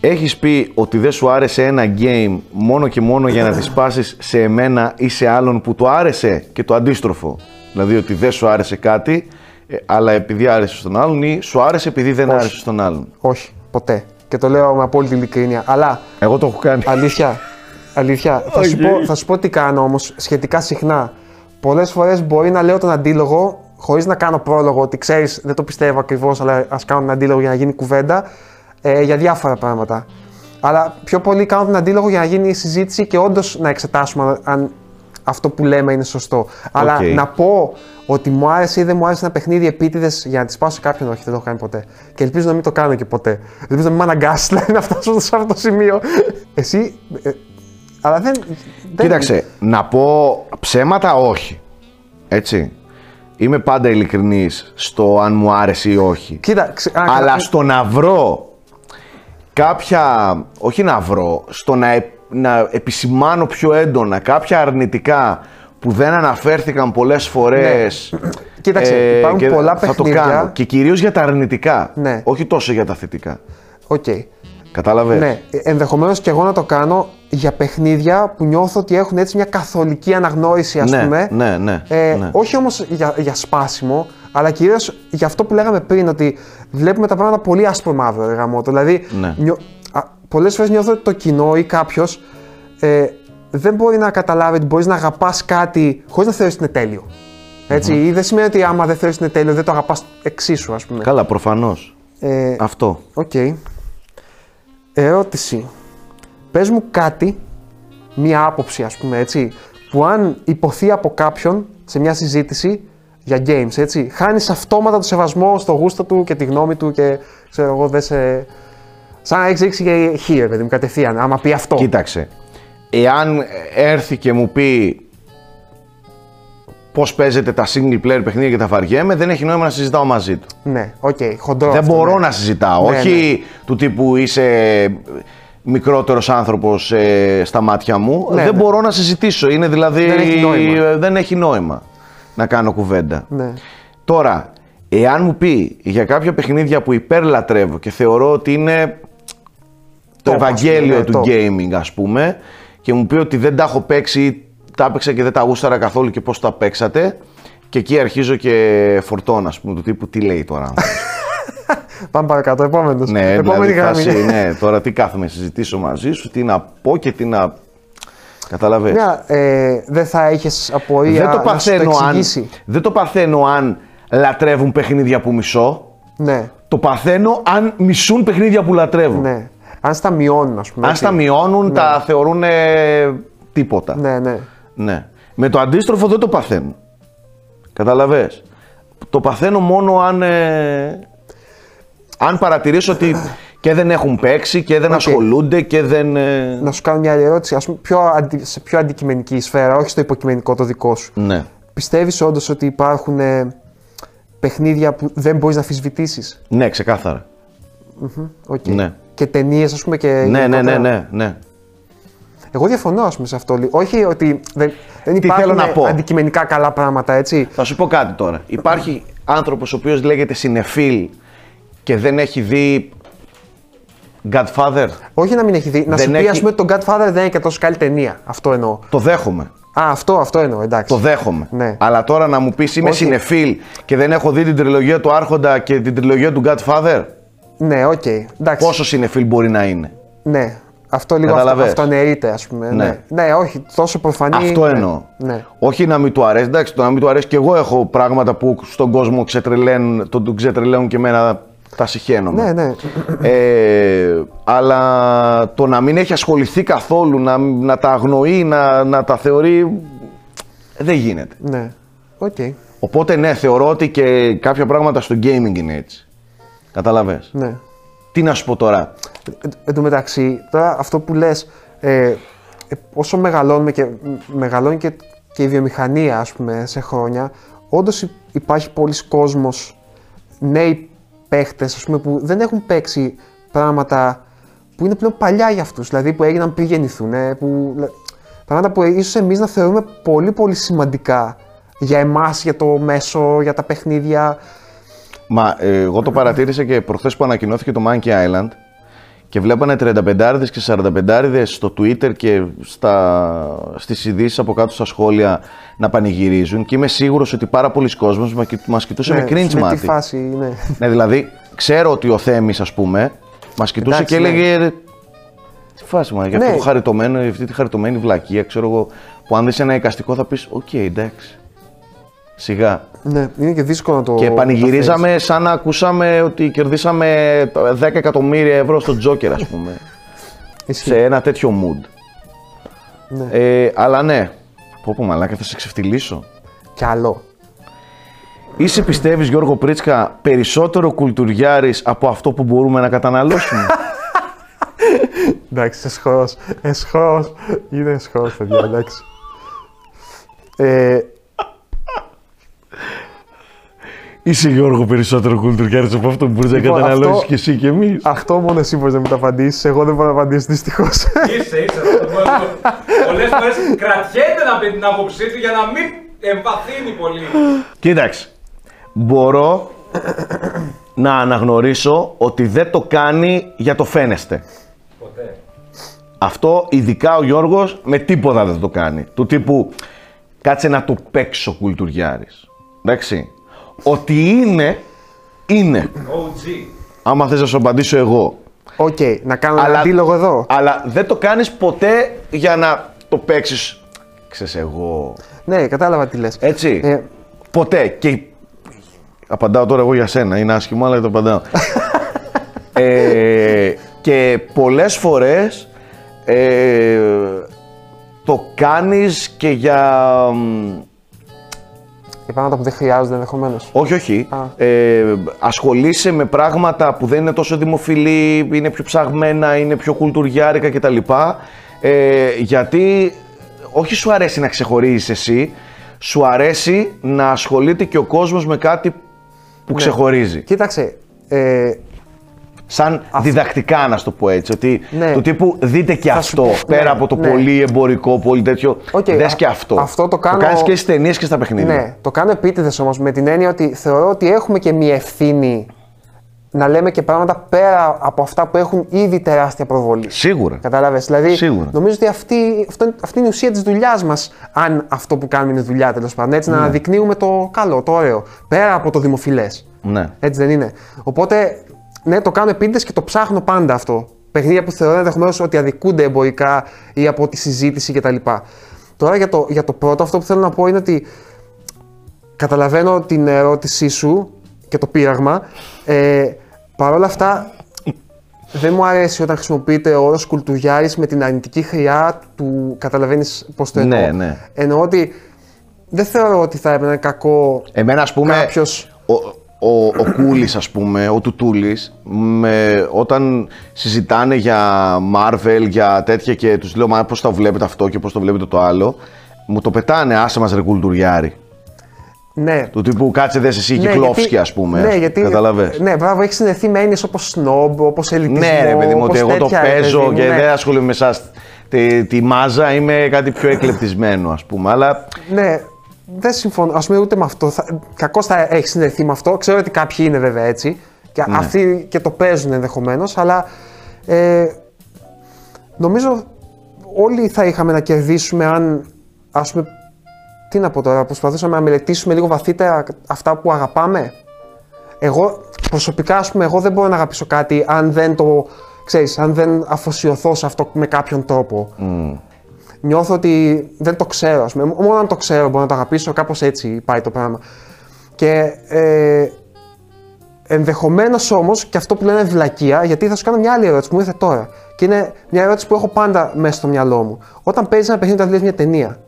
έχεις πει ότι δεν σου άρεσε ένα game μόνο και μόνο για να τη σπάσεις σε εμένα ή σε άλλον που του άρεσε και το αντίστροφο; Δηλαδή ότι δεν σου άρεσε κάτι, ε, αλλά επειδή άρεσε στον άλλον ή σου άρεσε επειδή δεν άρεσε στον άλλον; Όχι, ποτέ. Και το λέω με απόλυτη ειλικρίνεια. Αλλά Εγώ το έχω κάνει. Αλήθεια. Αλήθεια. θα, σου Οκ. πω, θα σου πω τι κάνω όμως σχετικά συχνά. Πολλές φορές μπορεί να λέω τον αντίλογο χωρίς να κάνω πρόλογο ότι ξέρεις, δεν το πιστεύω ακριβώς, αλλά ας κάνω τον αντίλογο για να γίνει κουβέντα ε, για διάφορα πράγματα. Αλλά πιο πολύ κάνω τον αντίλογο για να γίνει η συζήτηση και όντως να εξετάσουμε αν- αν αυτό που λέμε είναι σωστό. Αλλά να πω ότι μου άρεσε ή δεν μου άρεσε ένα παιχνίδι επίτηδες για να τη σπάσω σε κάποιον, όχι, δεν το έχω κάνει ποτέ. Και ελπίζω να μην το κάνω και ποτέ. Ελπίζω να μην με αναγκάσει δηλαδή, να φτάσω σε αυτό το σημείο. Εσύ. ε, αλλά δεν. δεν- Κοίταξε, να πω ψέματα όχι. Έτσι. Είμαι πάντα ειλικρινής στο αν μου άρεσε ή όχι. Κοίτα, ξε- α, Αλλά κατα- στο να βρω κάποια, όχι να βρω, στο να, ε- να επισημάνω πιο έντονα κάποια αρνητικά που δεν αναφέρθηκαν πολλές φορές. Ναι. Κοίταξε, υπάρχουν και πολλά θα το παιχνίδια. κάνω. Και κυρίως για τα αρνητικά, Ναι. όχι τόσο για τα θετικά. Οκ. Κατάλαβες; Ναι, ενδεχομένως και εγώ να το κάνω για παιχνίδια που νιώθω ότι έχουν έτσι μια καθολική αναγνώριση, ας Ναι, πούμε. ναι, ναι, Ε, ναι. Όχι όμως για, για σπάσιμο, αλλά κυρίως για αυτό που λέγαμε πριν, ότι βλέπουμε τα πράγματα πολύ άσπρο μαύρο, ρε γαμώτο. Δηλαδή, Ναι. νιώ, πολλές φορές νιώθω ότι το κοινό ή κάποιος ε, δεν μπορεί να καταλάβει ότι μπορείς να αγαπάς κάτι χωρίς να θεωρείς ότι είναι τέλειο. Έτσι, ή δεν σημαίνει ότι άμα δεν θεωρείς ότι είναι τέλειο, δεν το αγαπάς εξίσου, ας πούμε. Καλά, προφανώς. Ε, Αυτό. Οκ. Ερώτηση. Πες μου κάτι, μία άποψη ας πούμε έτσι, που αν ειπωθεί από κάποιον σε μια συζήτηση για games, έτσι, χάνεις αυτόματα το σεβασμό στο γούστο του και τη γνώμη του και ξέρω εγώ δεν σε... Σαν να έχεις ρίξει και χι, ρε παιδί μου, κατευθείαν, άμα πει αυτό. Κοίταξε. Εάν έρθει και μου πει πώς παίζετε τα single player παιχνίδια και τα βαριέμαι, δεν έχει νόημα να συζητάω μαζί του. Ναι, οκ, χοντρό δεν αυτό, μπορώ ναι. να συζητάω. Ναι, όχι του τύπου είσαι μικρότερος άνθρωπος ε, στα μάτια μου. Ναι, δεν ναι. μπορώ να συζητήσω. Είναι δηλαδή... Δεν έχει νόημα. ε, δεν έχει νόημα να κάνω κουβέντα. Ναι. Τώρα, εάν μου πει για κάποια παιχνίδια που υπερλατρεύω και θεωρώ ότι είναι το Top, ας Ευαγγέλιο πούμε, ναι, του gaming ας πούμε και μου πει ότι δεν τα έχω παίξει ή τα έπαιξα και δεν τα γούσταρα καθόλου και πώς τα παίξατε και εκεί αρχίζω και φορτώνω ας πούμε του τύπου τι λέει τώρα άνθρωπος. Πάμε παρακάτω, επόμενος. ναι, Επόμενη δηλαδή γραμμή. φάση, ναι, τώρα τι κάθομαι να συζητήσω μαζί σου, τι να πω και τι να... Καταλαβαίνεις. Μια, ε, δεν θα έχεις απορία δεν, το να σου το παθαίνω αν, εξηγήσει. δεν το παθαίνω αν λατρεύουν παιχνίδια που μισώ. Ναι, Το παθαίνω αν μισούν παιχνίδια που λατρεύουν. ναι. Αν στα μειώνουν, ας πούμε. Αν έτσι. στα μειώνουν, τα θεωρούν τίποτα. Ναι, ναι. Ναι. Με το αντίστροφο δεν το παθαίνω. Κατάλαβες. Το παθαίνω μόνο αν, ε, αν παρατηρήσω ότι και δεν έχουν παίξει και δεν Οκ. ασχολούνται και δεν... ε, Να σου κάνω μια άλλη ερώτηση, ας πούμε, πιο αντι- σε πιο αντικειμενική σφαίρα, όχι στο υποκειμενικό το δικό σου. Ναι. Πιστεύεις όντως ότι υπάρχουν ε, παιχνίδια που δεν μπορείς να αμφισβητήσεις. Ναι, ξεκάθαρα. Οκ. Ναι. Και ταινίες, ας πούμε, και Ναι, ναι, ναι, γενικότερα. ναι, ναι. Εγώ διαφωνώ, ας πούμε, σε αυτό. Όχι ότι δεν, δεν Τι υπάρχουν θέλω να πω. αντικειμενικά καλά πράγματα, έτσι. Θα σου πω κάτι τώρα. Υπάρχει άνθρωπος ο οποίος λέγεται σινεφίλ και δεν έχει δει Godfather; Όχι να μην έχει δει. Να Δεν σου πει, έχει- ας πούμε, το Godfather δεν είναι και τόσο καλή ταινία. Αυτό εννοώ. Το δέχομαι. Α, αυτό, αυτό εννοώ, εντάξει. Το δέχομαι. Ναι. Αλλά τώρα να μου πεις είμαι Όχι. σινεφίλ και δεν έχω δει την τριλογία του Άρχοντα και την τριλογία του Godfather; Ναι, οκ. Εντάξει. Πόσο σινεφίλ μπορεί να είναι; Ναι. Αυτό λίγο αυτό, Κατάλαβες. αυτοαναιρείται, ας πούμε. Ναι. Ναι. ναι. όχι, τόσο προφανή. Αυτό ναι. εννοώ. Ναι. Όχι να μην του αρέσει. Εντάξει, το να μην του αρέσει και εγώ έχω πράγματα που στον κόσμο ξετρελαίνουν, το, το ξετρελαίνουν και εμένα τα συχαίνομαι. Ναι, ναι. Ε, αλλά το να μην έχει ασχοληθεί καθόλου, να, να τα αγνοεί, να, να τα θεωρεί, δεν γίνεται. ναι. Οκ. Οπότε ναι, θεωρώ ότι και κάποια πράγματα στο gaming είναι έτσι. Κατάλαβες. Ναι. Τι να σου πω τώρα; Ε, Εν τω μεταξύ, τώρα αυτό που λες, ε, ε, όσο μεγαλώνουμε και, μ, μεγαλώνει και, και η βιομηχανία, ας πούμε, σε χρόνια, όντως υ- υπάρχει πολλοί κόσμος, νέοι παίχτες, ας πούμε, που δεν έχουν παίξει πράγματα που είναι πλέον παλιά για αυτούς, δηλαδή που έγιναν πριν γεννηθούν, ε, που, λε- πράγματα που ίσως εμείς να θεωρούμε πολύ πολύ σημαντικά για εμάς, για το μέσο, για τα παιχνίδια. Μα ε, εγώ το παρατήρησα και προχθές που ανακοινώθηκε το Monkey Island και βλέπανε 35 και 45 στο Twitter και στα, στις ειδήσεις από κάτω στα σχόλια να πανηγυρίζουν και είμαι σίγουρος ότι πάρα πολλοί κόσμος μα- μας κοιτούσε με cringe μάτι. φάση, ναι. Ναι, δηλαδή, ξέρω ότι ο Θέμης, ας πούμε, μας κοιτούσε Εντάξει, και ναι. έλεγε «Ρε, τι φάση, μα, για αυτό Ναι. το χαριτωμένο, για αυτή τη χαριτωμένη βλακεία, ξέρω εγώ, που αν δεις ένα εικαστικό θα πεις, οκ, εντάξει, σιγά. ναι, είναι και δύσκολο να το Και το πανηγυρίζαμε σαν να ακούσαμε ότι κερδίσαμε 10 εκατομμύρια ευρώ στο Τζόκερ, ας πούμε. Ισχύει. σε ένα τέτοιο mood. Ναι. Ε, αλλά ναι, πω πω μαλάκα θα σε ξεφτυλίσω. Κι άλλο. Είσαι πιστεύεις Γιώργο Πρίτσκα περισσότερο κουλτουριάρης από αυτό που μπορούμε να καταναλώσουμε; Εντάξει, εσχός. Εσχός. Είναι εσχός, παιδιά, εντάξει. Ε, Είσαι Γιώργο περισσότερο κουλτουριάρης από αυτό που μπορείς να Λοιπόν, καταναλώσεις αυτό- και εσύ και εμείς. αυτό μόνο εσύ μπορείς να μου το απαντήσεις. Εγώ δεν μπορώ να απαντήσω δυστυχώς. Είσαι, είσαι αυτό το κόσμο. Πολλές φορές κρατιέται να πει την άποψή του για να μην εμβαθύνει πολύ. Κοίταξε, μπορώ να αναγνωρίσω ότι δεν το κάνει για το φαίνεστε. Ποτέ. Αυτό ειδικά ο Γιώργος με τίποτα δεν το κάνει. Του τύπου κάτσε να το παίξω κουλτουριάρης. Εντάξει. Ότι είναι, είναι. OG. Άμα θες να σου απαντήσω εγώ. Οκ, να κάνω ένα αντίλογο εδώ. αλλά δεν το κάνεις ποτέ για να το παίξεις, ξέρω εγώ, Ναι, κατάλαβα τι λες. έτσι. Ε, Ποτέ. Και απαντάω τώρα εγώ για σένα, είναι άσχημο, αλλά το απαντάω. ε, και πολλές φορές ε, το κάνεις και για... μ, για πράγματα που δεν χρειάζονται ενδεχομένως. Όχι, όχι. Α. Ε, ασχολείσαι με πράγματα που δεν είναι τόσο δημοφιλή, είναι πιο ψαγμένα, είναι πιο κουλτουριάρικα κτλ. Ε, γιατί όχι σου αρέσει να ξεχωρίζεις εσύ, σου αρέσει να ασχολείται και ο κόσμος με κάτι Ναι. που ξεχωρίζει. Κοίταξε, ε, Σαν διδακτικά, να σου το πω έτσι. Ότι Ναι. του τύπου δείτε και Θα σου αυτό. πω, πέρα ναι, από το ναι. πολύ εμπορικό, πολύ τέτοιο. Οκ, δες α- και αυτό. αυτό το κάνω- κάνεις και στις ταινίες και στα παιχνίδια. ναι, το κάνω επίτηδες όμως με την έννοια ότι θεωρώ ότι έχουμε και μια ευθύνη να λέμε και πράγματα πέρα από αυτά που έχουν ήδη τεράστια προβολή. Σίγουρα. Κατάλαβες; Δηλαδή, Σίγουρα. νομίζω ότι αυτή, αυτό, αυτή είναι η ουσία της δουλειάς μας. Αν αυτό που κάνουμε είναι δουλειά, τέλος πάντων. Έτσι, να αναδεικνύουμε το καλό, το ωραίο. Πέρα από το δημοφιλές. Ναι. Έτσι δεν είναι. Οπότε, ναι, το κάνω επίτηδε και το ψάχνω πάντα αυτό. Παιχνίδια που θεωρώ ενδεχομένως ότι αδικούνται εμπορικά ή από τη συζήτηση κτλ. Τώρα για το, για το πρώτο, αυτό που θέλω να πω είναι ότι καταλαβαίνω την ερώτησή σου και το πείραγμα. Ε, Παρ' όλα αυτά, δεν μου αρέσει όταν χρησιμοποιείται ο όρος κουλτουριάρης με την αρνητική χρειά του. Καταλαβαίνεις πώς το εννοώ. Ναι, ναι. Εννοώ ότι δεν θεωρώ ότι θα έπρεπε να είναι κακό Εμένα, ας πούμε, Κάποιος- ο, ο, ο Κούλης, ας πούμε, ο Τουτούλης, με, όταν συζητάνε για Marvel, για τέτοια και τους λέω, μα πώς το βλέπετε αυτό και πώς το βλέπετε το άλλο, μου το πετάνε, άσε μας ρε κουλτουριάρι. Ναι, Του τύπου κάτσε δες εσύ Ναι, Κυκλόφσκι, γιατί- ας πούμε. Ναι, γιατί. Καταλαβες. Ναι, μπράβο, έχεις συνδεθεί με έννοιες όπως σνόμπ, όπως ελιτισμό. Ναι, ρε παιδί μου, ότι όπως εγώ το τέτοια, ρε παίζω παιδί μου, και ναι. δεν ασχολούμαι με εσάς τη, τη μάζα, είμαι κάτι πιο εκλεπτισμένο, ας πούμε. Αλλά Ναι, δεν συμφωνώ. Α πούμε ούτε με αυτό. Θα... Κακώς θα έχει συνδεθεί με αυτό. Ξέρω ότι κάποιοι είναι βέβαια έτσι. Και Ναι. αυτοί και το παίζουν ενδεχομένως, αλλά Ε, νομίζω όλοι θα είχαμε να κερδίσουμε αν, ας πούμε, τι να πω τώρα, προσπαθούσαμε να μελετήσουμε λίγο βαθύτερα αυτά που αγαπάμε. Εγώ, προσωπικά, ας πούμε, εγώ δεν μπορώ να αγαπήσω κάτι αν δεν το, ξέρεις, αν δεν αφοσιωθώ σε αυτό με κάποιον τρόπο. Νιώθω ότι δεν το ξέρω, ας πούμε. Μόνο αν το ξέρω μπορώ να το αγαπήσω, κάπως έτσι πάει το πράγμα. Και ε, Ενδεχομένως όμως και αυτό που λένε είναι βλακεία, γιατί θα σου κάνω μια άλλη ερώτηση που μου ήρθε τώρα. Και είναι μια ερώτηση που έχω πάντα μέσα στο μυαλό μου. Όταν παίζεις ένα παιχνίδι, όταν βλέπει μια ταινία,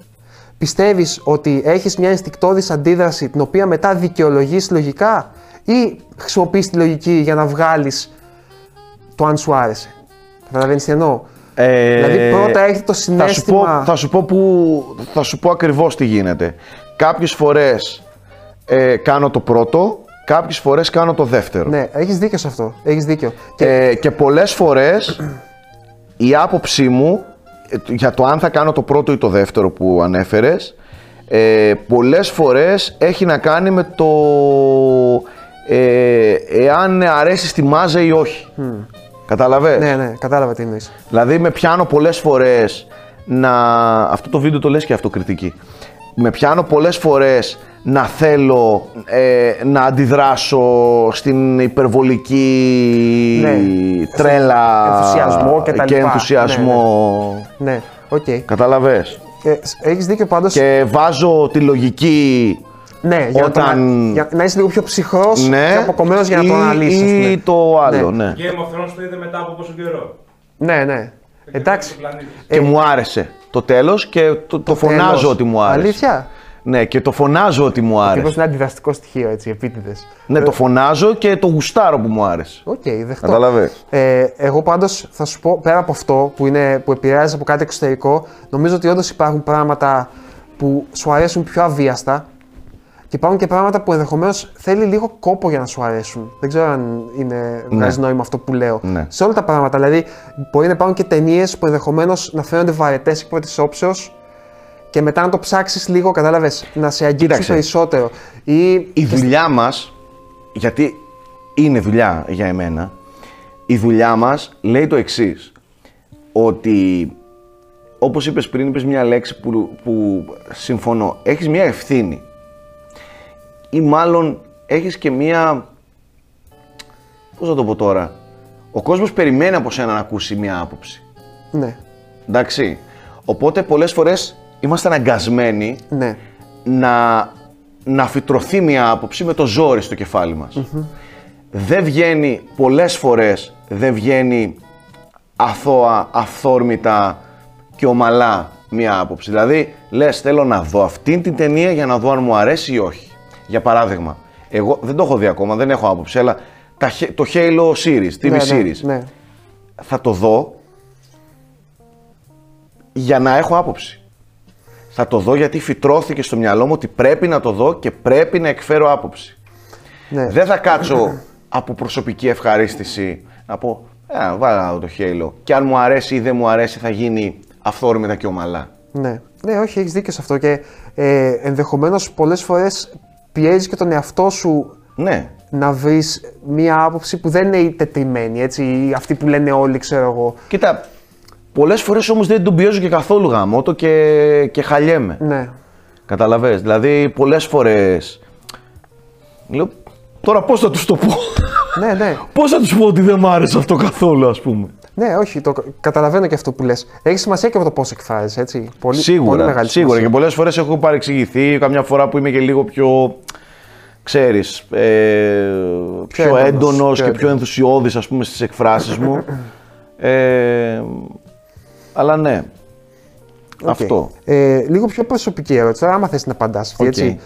πιστεύεις ότι έχεις μια ενστικτόδης αντίδραση την οποία μετά δικαιολογείς λογικά ή χρησιμοποιείς τη λογική για να βγάλεις το αν σου άρεσε. Καταλαβαίνεις τι εννοώ; Ε, δηλαδή πρώτα έχει το θα σου πω, συνέστημα. θα σου πω, που, θα σου πω ακριβώς τι γίνεται. Κάποιες φορές ε, κάνω το πρώτο, κάποιες φορές κάνω το δεύτερο. Ναι, έχεις δίκιο σε αυτό. Έχεις δίκιο. Και Και, και πολλές φορές η άποψή μου ε, για το αν θα κάνω το πρώτο ή το δεύτερο που ανέφερες ε, πολλές φορές έχει να κάνει με το ε, εάν αρέσει στη μάζα ή όχι. Κατάλαβες; ναι, ναι, κατάλαβα τι εννοείς. Δηλαδή με πιάνω πολλές φορές να... Αυτό το βίντεο το λες και αυτοκριτική. Με πιάνω πολλές φορές να θέλω ε, να αντιδράσω στην υπερβολική Ναι, τρέλα ενθουσιασμό και τα λοιπά. ενθουσιασμό. Ναι, οκ. Κατάλαβες. Ε, έχεις δίκιο πάντως. Και βάζω τη λογική Ναι, για, όταν- να, το, να, για να είσαι λίγο πιο ψυχρός ναι, και αποκομμένος για να ή, το αναλύσεις. ή το άλλο, ναι. Game of Thrones το είδε μετά από πόσο καιρό; Ναι, ναι. Εντάξει. Και πλανήτης. Και μου άρεσε το τέλος και το, το, φωνάζω τέλος. ότι μου άρεσε. Αλήθεια; Ναι, και το φωνάζω ότι μου άρεσε. Μήπως είναι αντιδραστικό στοιχείο έτσι, επίτηδες. Ναι, το φωνάζω και το γουστάρω που μου άρεσε. Οκ, δεχτώ. Κατάλαβες. Ε, εγώ πάντως θα σου πω πέρα από αυτό που, είναι, που επηρεάζει από κάτι εξωτερικό, νομίζω ότι όντως υπάρχουν πράγματα που σου αρέσουν πιο αβίαστα και υπάρχουν και πράγματα που ενδεχομένως θέλει λίγο κόπο για να σου αρέσουν. Δεν ξέρω αν είναι, βγάζει νόημα αυτό που λέω. Ναι. Σε όλα τα πράγματα. Δηλαδή, μπορεί να υπάρχουν και ταινίες που ενδεχομένως να φαίνονται βαρετές εκ πρώτης όψεως και μετά να το ψάξεις λίγο, κατάλαβες, να σε αγγίξουν Κοίταξε. περισσότερο. Ή Η δουλειά μας, γιατί είναι δουλειά για εμένα, η δουλειά μας λέει το εξής, ότι όπως είπες πριν, είπες μια λέξη που, που συμφωνώ, έχεις μια ευθύνη ή μάλλον έχεις και μια, πώς θα το πω τώρα, ο κόσμος περιμένει από σένα να ακούσει μια άποψη, Ναι, εντάξει, οπότε πολλές φορές είμαστε αναγκασμένοι ναι. να, να φυτρωθεί μια άποψη με το ζόρι στο κεφάλι μας. Δεν βγαίνει, πολλές φορές δεν βγαίνει αθώα, αυθόρμητα και ομαλά μια άποψη. Δηλαδή, λες θέλω να δω αυτήν την ταινία για να δω αν μου αρέσει ή όχι. Για παράδειγμα, εγώ δεν το έχω δει ακόμα, δεν έχω άποψη, αλλά τα, H- το Halo series, TV ναι, series, Ναι, ναι. θα το δω για να έχω άποψη. Θα το δω γιατί φυτρώθηκε στο μυαλό μου ότι πρέπει να το δω και πρέπει να εκφέρω άποψη. ναι. Δεν θα κάτσω από προσωπική ευχαρίστηση να πω «Α, βάλα να δω το Halo» και αν μου αρέσει ή δεν μου αρέσει θα γίνει αυθόρμητα και ομαλά. Ναι, ναι, όχι, έχεις δίκιο σε αυτό και ε, ενδεχομένως πολλές φορές πιέζεις και τον εαυτό σου Ναι, να βρεις μία άποψη που δεν είναι η τετριμένη, έτσι, ή αυτή που λένε όλοι, ξέρω εγώ. κοίτα, πολλές φορές όμως δεν τον πιέζω και καθόλου γαμώτο και, και χαλιέμαι. Ναι, Καταλαβες, δηλαδή πολλές φορές λέω τώρα πώς θα τους το πω; ναι, ναι. Πώς θα τους πω ότι δεν μ' άρεσε αυτό καθόλου ας πούμε; Ναι, όχι, το καταλαβαίνω και αυτό που λες. Έχει σημασία και αυτό το πώς εκφράζεις, έτσι. Πολύ, σίγουρα, πολύ μεγάλη σίγουρα. Και σημασία. πολλές φορές έχω παρεξηγηθεί, καμιά φορά που είμαι και λίγο πιο, ξέρεις, ε, πιο, έντονος, έντονος πιο και πιο ενθουσιώδης ας πούμε στις εκφράσεις μου. Ε, αλλά ναι, Οκ. αυτό. Ε, λίγο πιο προσωπική ερώτηση, τώρα, άμα θες να απαντάς αυτή, Οκ. έτσι.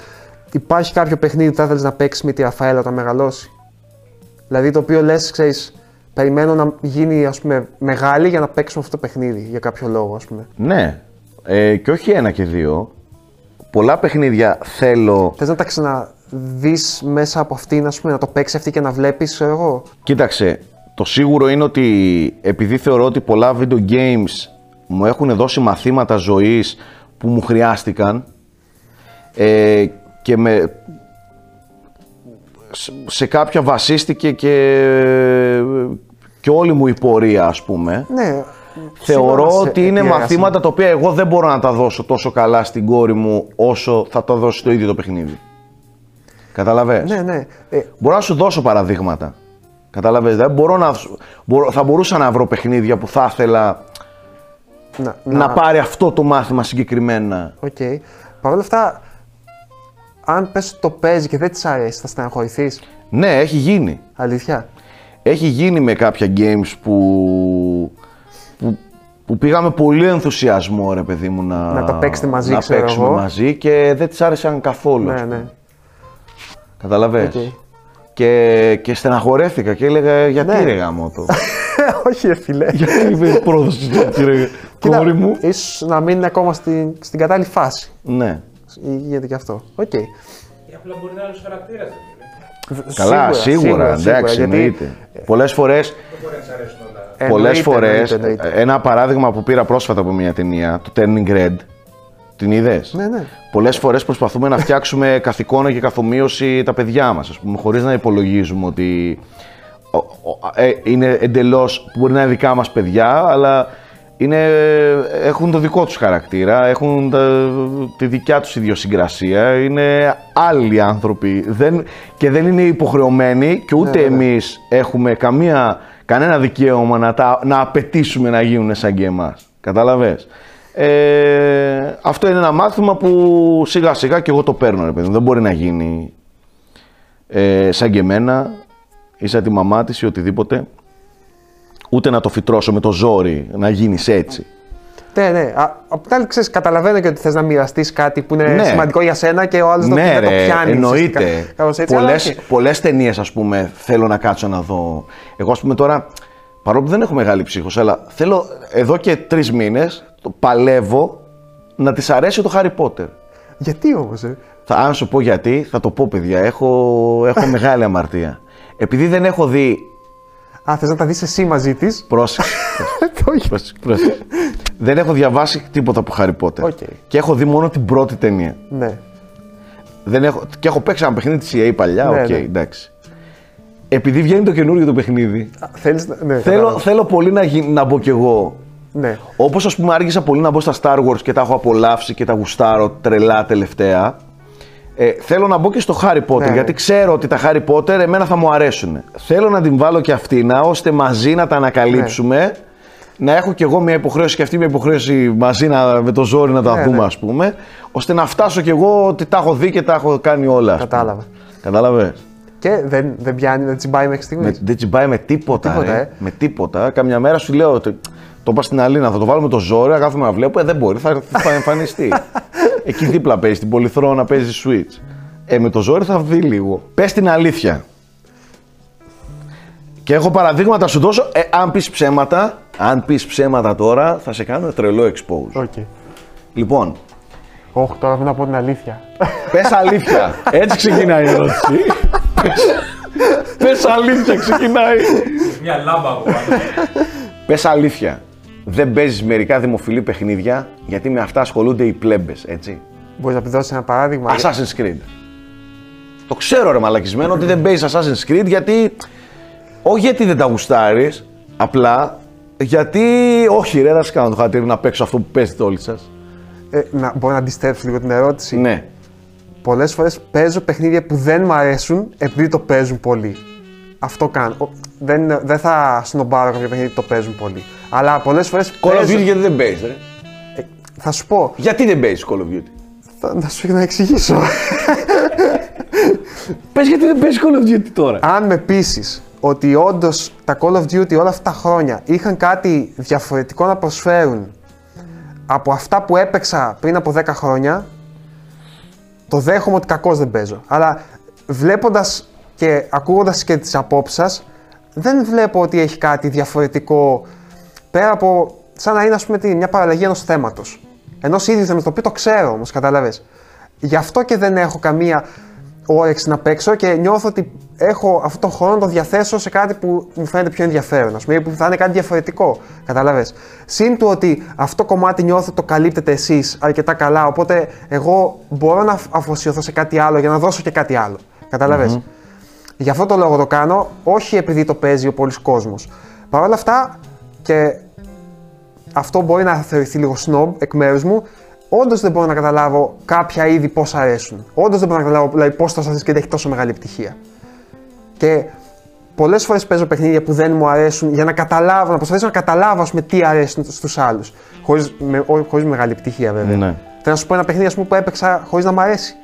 Υπάρχει κάποιο παιχνίδι που θα ήθελες να παίξεις με τη Ραφαέλα όταν μεγαλώσει; Δηλαδή το οποίο λες, ξέρεις, περιμένω να γίνει ας πούμε, μεγάλη για να παίξουμε αυτό το παιχνίδι για κάποιο λόγο, ας πούμε. Ναι, ε, και όχι ένα και δύο. Πολλά παιχνίδια θέλω Θες να τα ξαναδείς μέσα από αυτήν, ας πούμε, να το παίξεις αυτή και να βλέπεις, ξέρω εγώ; Κοίταξε, το σίγουρο είναι ότι επειδή θεωρώ ότι πολλά video games μου έχουν δώσει μαθήματα ζωής που μου χρειάστηκαν ε, και με, σε, σε κάποια βασίστηκε και, και και όλη μου η πορεία, ας πούμε, Ναι. θεωρώ σίγουρα σε ότι είναι επηρέασε. μαθήματα τα οποία εγώ δεν μπορώ να τα δώσω τόσο καλά στην κόρη μου όσο θα τα δώσει το ίδιο το παιχνίδι. Καταλαβες; Ναι, ναι. Ε, Μπορώ να σου δώσω παραδείγματα. Καταλαβες; Δηλαδή μπορώ να, μπορώ, θα μπορούσα να βρω παιχνίδια που θα ήθελα να, να, πάρει αυτό το μάθημα συγκεκριμένα. Οκ. Παρ' όλα αυτά, αν πες ότι το παίζει και δεν της αρέσει, θα στεναχωρηθείς; Ναι, έχει γίνει. Αλήθεια; Έχει γίνει με κάποια games που, που, που πήγαμε πολύ ενθουσιασμό ρε παιδί μου να, Να τα παίξετε μαζί, να ξέρω παίξουμε εγώ. μαζί και δεν της άρεσαν καθόλου. Ναι, ναι. Καταλαβες; Οκ. Και, και στεναχωρέθηκα και έλεγα γιατί Ναι. ρε γαμώτο. Όχι, ρε φίλε. γιατί με πρόδωσες έτσι ρε Κοίτα, κόρη μου; ίσως να μην είναι ακόμα στην, στην κατάλληλη φάση. Ναι. Γίνεται και αυτό. Οκ. Ή απλά μπορεί να είναι άλλος χαρακτήρας. Δεν Καλά, σίγουρα, εντάξει, γιατί εννοείται. Πολλές φορές μπορεί να της αρέσουν όλα. εννοείται, Πολλές φορές, εννοείται, εννοείται. ένα παράδειγμα που πήρα πρόσφατα από μια ταινία, το Turning Red, την είδες; Ναι, ναι. Πολλές φορές προσπαθούμε να φτιάξουμε καθ' εικόνα και καθ' ομοίωση τα παιδιά μας, ας πούμε, χωρίς να υπολογίζουμε ότι ο- ο- ε, είναι εντελώς, μπορεί να είναι δικά μας παιδιά, αλλά είναι, έχουν το δικό τους χαρακτήρα, έχουν τα- τη δικιά τους ιδιοσυγκρασία, είναι άλλοι άνθρωποι δεν, και δεν είναι υποχρεωμένοι και ούτε ναι, ναι. εμείς έχουμε καμία, κανένα δικαίωμα να, τα, να απαιτήσουμε να γίνουν σαν και εμάς. Κατάλαβες. Ε, αυτό είναι ένα μάθημα που σιγά σιγά και εγώ το παίρνω ρε παιδί μου. Δεν μπορεί να γίνει ε, σαν και εμένα ή σαν τη μαμά της ή οτιδήποτε. Ούτε να το φυτρώσω με το ζόρι να γίνεις έτσι. Ναι, ναι. Α, Απ' την άλλη, ξέρεις, καταλαβαίνω και ότι θες να μοιραστείς κάτι που είναι Ναι. σημαντικό για σένα και ο άλλος ναι, δεν το ρε, πιάνει. εννοείται. ουσιαστικά. Κάπως έτσι, αλλά πολλές, οκ. πολλές ταινίες, ας πούμε, θέλω να κάτσω να δω. Εγώ, ας πούμε, τώρα, παρόλο που δεν έχω μεγάλη ψύχωση, αλλά θέλω εδώ και τρεις μήνες, το παλεύω να της αρέσει το Harry Potter. Γιατί όμως, ε; Θα, αν σου πω γιατί, θα το πω, παιδιά. Έχω, έχω μεγάλη αμαρτία. Επειδή δεν έχω δει. Α, θες να τα δεις εσύ μαζί της; Πρόσεξε. Το όχι. πρόσεξε, πρόσεξε. δεν έχω διαβάσει τίποτα από Harry Potter. Οκ. Και έχω δει μόνο την πρώτη ταινία. Ναι. Δεν έχω, και έχω παίξει ένα παιχνίδι της EA παλιά, Ναι, οκ, ναι. εντάξει. Επειδή βγαίνει το καινούργιο το παιχνίδι, Α, Θέλεις να... Ναι, θέλω, κατάλαβα. θέλω πολύ να, γι- να μπω κι εγώ. Ναι. Όπως ας πούμε άργησα πολύ να μπω στα Star Wars και τα έχω απολαύσει και τα γουστάρω τρελά τελευταία. Ε, θέλω να μπω και στο Harry Potter Ναι. γιατί ξέρω ότι τα Harry Potter εμένα θα μου αρέσουν. Θέλω να την βάλω και αυτήνα ώστε μαζί να τα ανακαλύψουμε. Ναι. Να έχω κι εγώ μια υποχρέωση και αυτή μια υποχρέωση μαζί να, με το ζόρι να τα Ναι, δούμε, ναι. ας πούμε. ώστε να φτάσω κι εγώ ότι τα έχω δει και τα έχω κάνει όλα. ας πούμε. Κατάλαβα. Κατάλαβες. Και δεν, δεν πιάνει, δεν τσιμπάει μέχρι Με, στιγμής. δεν τσιμπάει με τίποτα. τίποτα, ρε. ε. Με τίποτα. Καμιά μέρα σου λέω ότι το είπα στην Αλίνα, θα το βάλουμε το ζόρι, να κάθομαι να βλέπω. Ε, δεν μπορεί, θα, θα εμφανιστεί. Εκεί δίπλα παίζει, την πολυθρόνα παίζει Switch. Ε, με το ζόρι θα δει λίγο. Πες την αλήθεια. Και έχω παραδείγματα να σου δώσω. Ε, αν πεις ψέματα, αν πεις ψέματα τώρα, θα σε κάνω τρελό expose. Οκ. Λοιπόν, Όχι, τώρα πρέπει να πω την αλήθεια. πες αλήθεια. Έτσι ξεκινάει η ερώτηση. Πες αλήθεια, ξεκινάει. Μια λάμπα από πάνω. Πες αλήθεια. Δεν παίζεις μερικά δημοφιλή παιχνίδια γιατί με αυτά ασχολούνται οι πλέμπες, έτσι. Μπορείς να πει δώσει ένα παράδειγμα. Assassin's Creed. Το ξέρω ρε μαλακισμένο ότι δεν παίζεις Assassin's Creed γιατί. Όχι γιατί δεν τα γουστάρεις, απλά γιατί. Όχι, ρε, δεν σα κάνω το χατήρι να παίξω αυτό που παίζετε όλοι σας. Ε, να, μπορώ να αντιστρέψω λίγο την ερώτηση. Ναι. Πολλές φορές παίζω παιχνίδια που δεν μου αρέσουν επειδή το παίζουν πολύ. Αυτό κάνω. Ο- Δεν, είναι- δεν θα σνομπάρω κάποιο παιχνίδι που το παίζουν πολύ. Αλλά πολλές φορές. Call of Duty γιατί δεν παίζεις, ρε; Θα σου πω. Γιατί δεν παίζεις Call of Duty; Θα, να σου να εξηγήσω. Πες γιατί δεν παίζεις Call of Duty τώρα. Αν με πείσεις ότι όντως τα Call of Duty όλα αυτά τα χρόνια είχαν κάτι διαφορετικό να προσφέρουν από αυτά που έπαιξα πριν από 10 χρόνια, το δέχομαι ότι κακώς δεν παίζω. Αλλά βλέποντας και ακούγοντας και τις απόψεις σας, δεν βλέπω ότι έχει κάτι διαφορετικό πέρα από σαν να είναι ας πούμε τι, μια παραλλαγή ενός θέματος. Ενός ίδιου θέματος, το οποίο το ξέρω όμως, κατάλαβες. Γι' αυτό και δεν έχω καμία όρεξη να παίξω και νιώθω ότι έχω αυτό το χρόνο να το διαθέσω σε κάτι που μου φαίνεται πιο ενδιαφέρον, ας πούμε, ή που θα είναι κάτι διαφορετικό. Κατάλαβες. Συν του ότι αυτό το κομμάτι νιώθω ότι το καλύπτετε εσείς αρκετά καλά, οπότε εγώ μπορώ να αφοσιωθώ σε κάτι άλλο για να δώσω και κάτι άλλο. Κατάλαβες. Γι' αυτό το λόγο το κάνω, όχι επειδή το παίζει ο πολλή κόσμος. Παρ' όλα αυτά και αυτό μπορεί να θεωρηθεί λίγο snob εκ μέρους μου. Όντως δεν μπορώ να καταλάβω κάποια είδη πώς αρέσουν. Όντως δεν μπορώ να καταλάβω δηλαδή, πώς το Assassin's Creed έχει τόσο μεγάλη επιτυχία. Και πολλές φορές παίζω παιχνίδια που δεν μου αρέσουν για να καταλάβω, να προσπαθήσω να καταλάβω ας πούμε, τι αρέσει στους άλλους. Χωρίς με, χωρίς μεγάλη επιτυχία βέβαια. Ναι. Θέλω να σου πω ένα παιχνίδι ας πούμε, που έπαιξα χωρίς να μου αρέσει.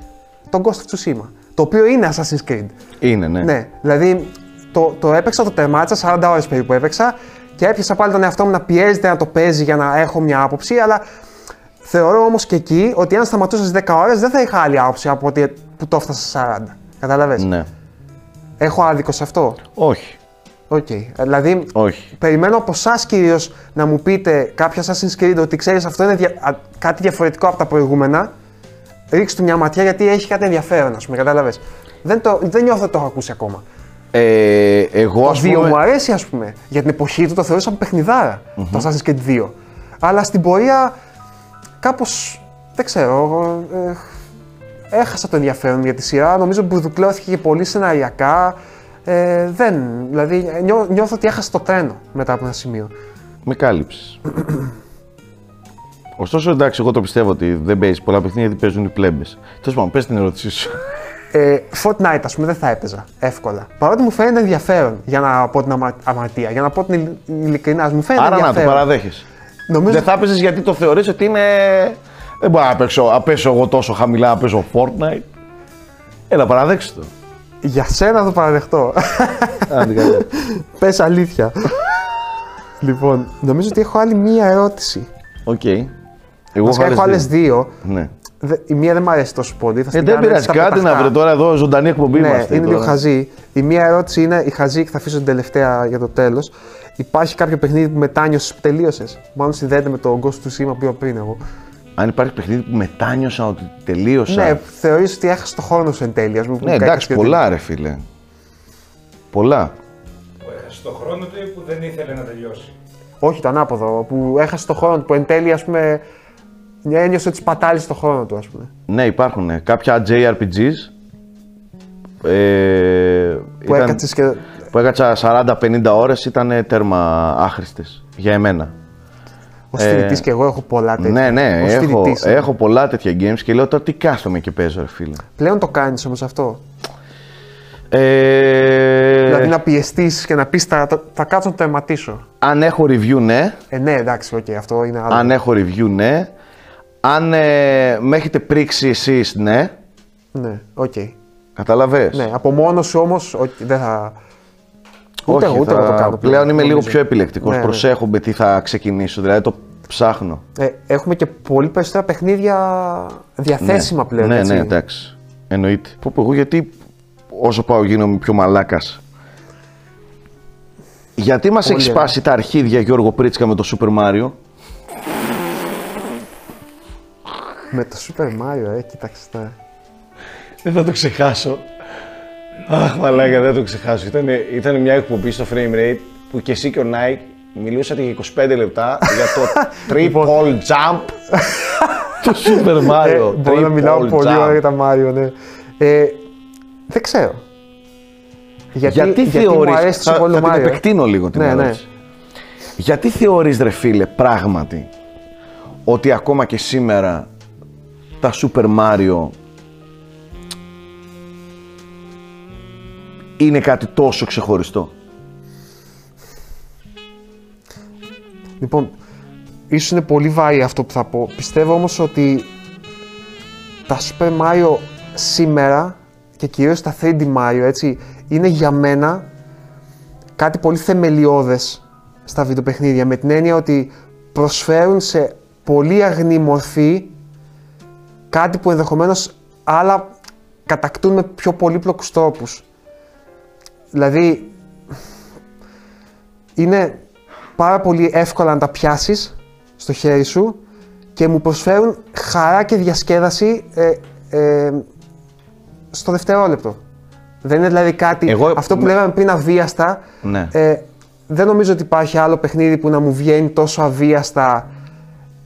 Το Ghost of Tsushima. Το οποίο είναι Assassin's Creed. Είναι, ναι. Ναι, δηλαδή το, το έπαιξα, το τερμάτισα, 40 ώρες περίπου έπαιξα και έπιασα πάλι τον εαυτό μου να πιέζεται να το παίζει για να έχω μια άποψη, αλλά θεωρώ όμως και εκεί ότι αν σταματούσα στις 10 ώρες δεν θα είχα άλλη άποψη από ότι που το έφτασα 40. Κατάλαβε. Ναι. Έχω άδικο σε αυτό; Όχι. Οκ. Δηλαδή, Όχι. περιμένω από εσάς κυρίως να μου πείτε κάποια Assassin's Creed ότι ξέρεις αυτό είναι δια- α- κάτι διαφορετικό από τα προηγούμενα. Ρίξτε του μια ματιά γιατί έχει κάτι ενδιαφέρον, ας πούμε, κατάλαβες. Δεν, το, δεν νιώθω ότι το έχω ακούσει ακόμα. Ε, εγώ Το ας 2 πούμε... μου αρέσει, ας πούμε. Για την εποχή του το θεωρούσα παιχνιδάρα, το Assassin's Creed 2. Αλλά στην πορεία κάπως. δεν ξέρω. ε, έχασα το ενδιαφέρον για τη σειρά. Νομίζω που μπουρδουκλώθηκε και πολύ σεναριακά. Ε, δεν. Δηλαδή νιώ, νιώθω ότι έχασα το τρένο μετά από ένα σημείο. Με κάλυψες. Ωστόσο, εντάξει, εγώ το πιστεύω ότι δεν παίζει πολλά παιχνίδια γιατί παίζουν οι πλέμπες. Τέλος πάντων, πες την ερώτησή σου. Ε, Fortnite, ας πούμε, δεν θα έπαιζα εύκολα. Παρότι μου φαίνεται ενδιαφέρον για να πω την αμα- αμαρτία, για να πω την ειλ- ειλικρινά, μου φαίνεται Άρα να το ενδιαφέρον. παραδέχεσαι. Νομίζω Δεν θα έπαιζες γιατί το θεωρείς ότι είναι. Δεν μπορώ να παίξω, να πέσω εγώ τόσο χαμηλά να παίζω Fortnite. Έλα, παραδέξτε το. για σένα θα το παραδεχτώ. Άντε, καλά. Πες αλήθεια. λοιπόν, νομίζω ότι έχω άλλη μία ερώτηση. Οκ. Εγώ Βασικά έχω άλλες δύο. δύο. Ναι. Δε- Η μία δεν μου αρέσει τόσο πολύ. Θα Ε, στην δεν κάνω πειράζει έτσι στα κάτι να πεταχτά. βρει τώρα εδώ ζωντανή εκπομπή Ναι, είμαστε. είναι λίγο τώρα. χαζή. Η μία ερώτηση είναι η χαζή και θα αφήσω την τελευταία για το τέλος. Υπάρχει κάποιο παιχνίδι που μετάνιωσες που τελείωσες; Μάλλον συνδέεται με το Ghost of Tsushima που είπα πριν εγώ. Αν υπάρχει παιχνίδι που μετάνιωσα ότι τελείωσα. Ναι, θεωρείς ότι έχασες το χρόνο σου εν τέλει. Ας πούμε, που Ναι, έκανες εντάξει, και πολλά ρε φίλε. Πολλά. Που έχασες το χρόνο του ή που δεν ήθελε να τελειώσει; Όχι το ανάποδο, που έχασες το χρόνο του, που εν τέλει ας πούμε ένιωσε ότι σπατάλησε το χρόνο του, ας πούμε. Ναι, υπάρχουν ε, κάποια JRPGs. Ε, Που έκατσες και... που έκατσα 40-50 ώρες ήταν ε, τέρμα άχρηστες για εμένα. Ως φοιτητής και εγώ έχω πολλά τέτοια. Ναι, ναι, Ως έχω, φοιτητής, ναι. έχω πολλά τέτοια games και λέω τώρα τι κάθομαι και παίζω ρε φίλε. Πλέον το κάνεις όμως αυτό; Ε, Δηλαδή να πιεστείς και να πεις θα, θα, θα κάτσω να το τερματίσω. Αν έχω review ναι, Ε, ναι, εντάξει, οκ, αυτό είναι άλλο. αν έχω review ναι. Αν ε, με έχετε πρίξει εσείς ναι, Ναι, οκ. καταλαβες. Ναι, από μόνος σου όμως, όχι, δεν θα... Ούτε Όχι, εγώ, ούτε θα- εγώ το κάνω. Πλέον είμαι λίγο νομίζω. πιο επιλεκτικός, Ναι, ναι. προσέχω με τι θα ξεκινήσω, δηλαδή το ψάχνω. Ε, έχουμε και πολύ περισσότερα παιχνίδια διαθέσιμα πλέον, Ναι, έτσι. ναι, εντάξει. Εννοείται. Πω, πω, εγώ γιατί όσο πάω γίνομαι πιο μαλάκας. Γιατί μας Πολύ έχει ωραία. σπάσει τα αρχίδια Γιώργο Πρίτσκα με το Super Mario; Με το Super Mario, ε, κοίταξε τώρα. Δεν θα το ξεχάσω. Αχ, μαλάκα, δεν θα το ξεχάσω. Ήταν, ήταν μια εκπομπή στο Frame Rate που και εσύ και ο Nike μιλούσατε για 25 λεπτά για το triple jump του Super Mario. Ε, μπορώ να Triple μιλάω πολύ jump. ωραία για τα Mario, ναι. Ε, δεν ξέρω. Γιατί, Γιατί, γιατί θεωρείς, μου αρέσει θα, τόσο πολύ θα το την Mario; επεκτείνω λίγο την Ναι, ναι. ερώτηση. Γιατί θεωρείς ρε φίλε πράγματι ότι ακόμα και σήμερα τα Super Mario είναι κάτι τόσο ξεχωριστό. Λοιπόν, ίσως είναι πολύ βαρύ αυτό που θα πω. Πιστεύω όμως ότι τα Super Mario σήμερα και κυρίως τα 3D Mario, έτσι, είναι για μένα κάτι πολύ θεμελιώδες στα βιντεοπαιχνίδια με την έννοια ότι προσφέρουν σε πολύ αγνή μορφή κάτι που ενδεχομένως άλλα κατακτούν με πιο πολύπλοκους τρόπους. Δηλαδή, είναι πάρα πολύ εύκολα να τα πιάσεις στο χέρι σου και μου προσφέρουν χαρά και διασκέδαση ε, ε, στο δευτερόλεπτο. Δεν είναι δηλαδή κάτι, Εγώ- αυτό που με- λέγαμε πριν αβίαστα, Ναι. ε, δεν νομίζω ότι υπάρχει άλλο παιχνίδι που να μου βγαίνει τόσο αβίαστα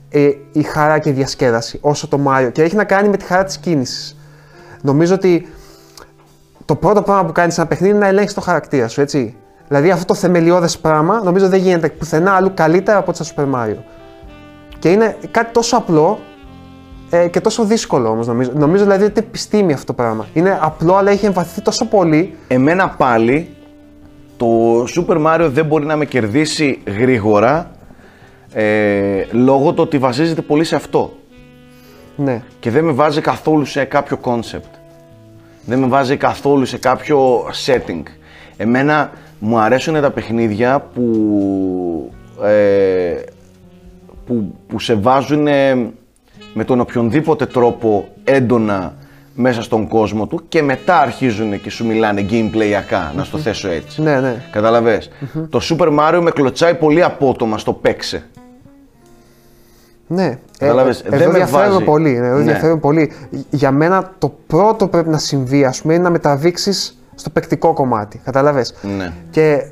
ε, η χαρά και η διασκέδαση όσο το Mario και έχει να κάνει με τη χαρά της κίνησης. Νομίζω ότι το πρώτο πράγμα που κάνεις σε ένα παιχνίδι είναι να ελέγχεις το χαρακτήρα σου, έτσι. Δηλαδή αυτό το θεμελιώδες πράγμα νομίζω δεν γίνεται πουθενά αλλού καλύτερα από το Super Mario. Και είναι κάτι τόσο απλό ε, και τόσο δύσκολο όμως νομίζω. Νομίζω δηλαδή ότι είναι επιστήμη αυτό το πράγμα. Είναι απλό αλλά έχει εμβαθυνθεί τόσο πολύ. Εμένα πάλι το Super Mario δεν μπορεί να με κερδίσει γρήγορα ε, λόγω του ότι βασίζεται πολύ σε αυτό. Ναι. Και δεν με βάζει καθόλου σε κάποιο concept. Δεν με βάζει καθόλου σε κάποιο setting. Εμένα μου αρέσουν τα παιχνίδια που, ε, που, που σε βάζουν με τον οποιονδήποτε τρόπο έντονα μέσα στον κόσμο του και μετά αρχίζουν και σου μιλάνε gameplayακά, να στο θέσω έτσι. Ναι, ναι. καταλαβες; Το Super Mario με κλωτσάει πολύ απότομα στο παίξε. Ναι, Κατάλαβες, ε, δεν εδώ με διαφέρουμε βάζει. πολύ. ναι, Εδώ Ναι. διαφέρουμε πολύ. Για μένα το πρώτο που πρέπει να συμβεί, ας πούμε, είναι να μεταδείξεις στο παικτικό κομμάτι. Καταλαβες. Ναι. Και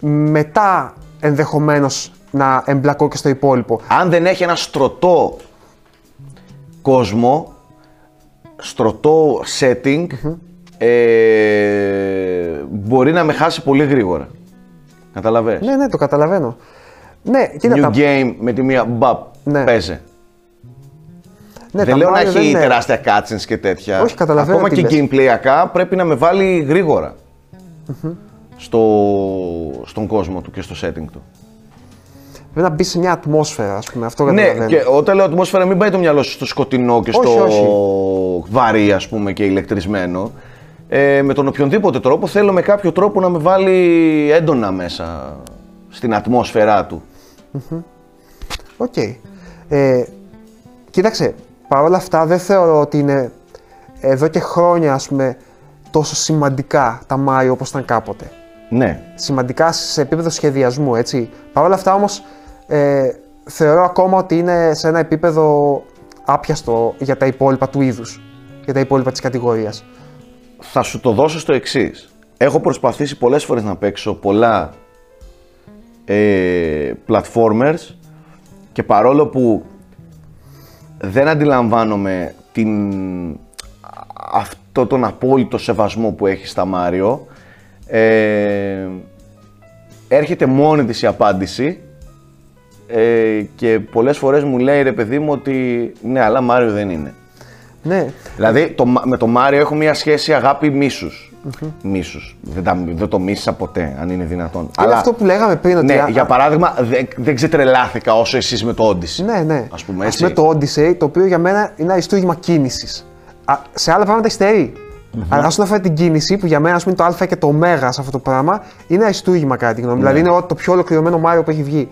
μετά ενδεχομένως να εμπλακώ και στο υπόλοιπο. αν δεν έχει ένα στρωτό κόσμο, στρωτό setting, ε, μπορεί να με χάσει πολύ γρήγορα. Καταλαβες; Ναι, ναι, το καταλαβαίνω. Ναι, κοίτα, New τα, game με τη μία μπαπ, Ναι. παίζε. ναι, δεν τα λέω να Mario έχει δεν είναι- τεράστια cutscenes και τέτοια. Όχι, καταλαβαίνω Ακόμα τι και λες. gameplayακά πρέπει να με βάλει γρήγορα στο, στον κόσμο του και στο setting του. Πρέπει να μπει σε μια ατμόσφαιρα, ας πούμε. Αυτό Ναι, καταλαβαίνω. και όταν λέω ατμόσφαιρα, μην πάει το μυαλό σου στο σκοτεινό και Όχι, στο όχι. βαρύ, ας πούμε, και ηλεκτρισμένο. Ε, με τον οποιονδήποτε τρόπο θέλω με κάποιο τρόπο να με βάλει έντονα μέσα στην ατμόσφαιρά του. Οκ. Ε, κοίταξε, παρόλα αυτά δεν θεωρώ ότι είναι εδώ και χρόνια, ας πούμε, τόσο σημαντικά τα Mario όπως ήταν κάποτε. Ναι. Σημαντικά σε επίπεδο σχεδιασμού, έτσι. Παρ' όλα αυτά όμως, ε, θεωρώ ακόμα ότι είναι σε ένα επίπεδο άπιαστο για τα υπόλοιπα του είδους, για τα υπόλοιπα της κατηγορίας. Θα σου το δώσω στο εξής. Έχω προσπαθήσει πολλές φορές να παίξω πολλά ε, platformers και παρόλο που δεν αντιλαμβάνομαι την, αυτό τον απόλυτο σεβασμό που έχει στα Μάριο, ε, έρχεται μόνη της η απάντηση ε, και πολλές φορές μου λέει ρε παιδί μου ότι ναι αλλά Μάριο δεν είναι. Ναι, Δηλαδή το, Μα- με το Μάριο έχω μια σχέση αγάπη μίσους. Μίσους. Δεν, τα, δεν το μίσησα ποτέ, αν είναι δυνατόν. είναι αυτό που λέγαμε πριν, ότι... Ναι, α- για παράδειγμα, δεν, δεν ξετρελάθηκα όσο εσείς με το Odyssey. Ναι, ναι. Ας πούμε Ας έτσι. πούμε το Odyssey, το οποίο για μένα είναι αριστούργημα κίνησης. Σε άλλα πράγματα υστερεί. Αλλά όσον αφορά την κίνηση, που για μένα ας πούμε, είναι το Α και το Ω σε αυτό το πράγμα, είναι αριστούργημα κατά τη γνώμη μου. Ναι. Δηλαδή είναι ο- το πιο ολοκληρωμένο Mario που έχει βγει.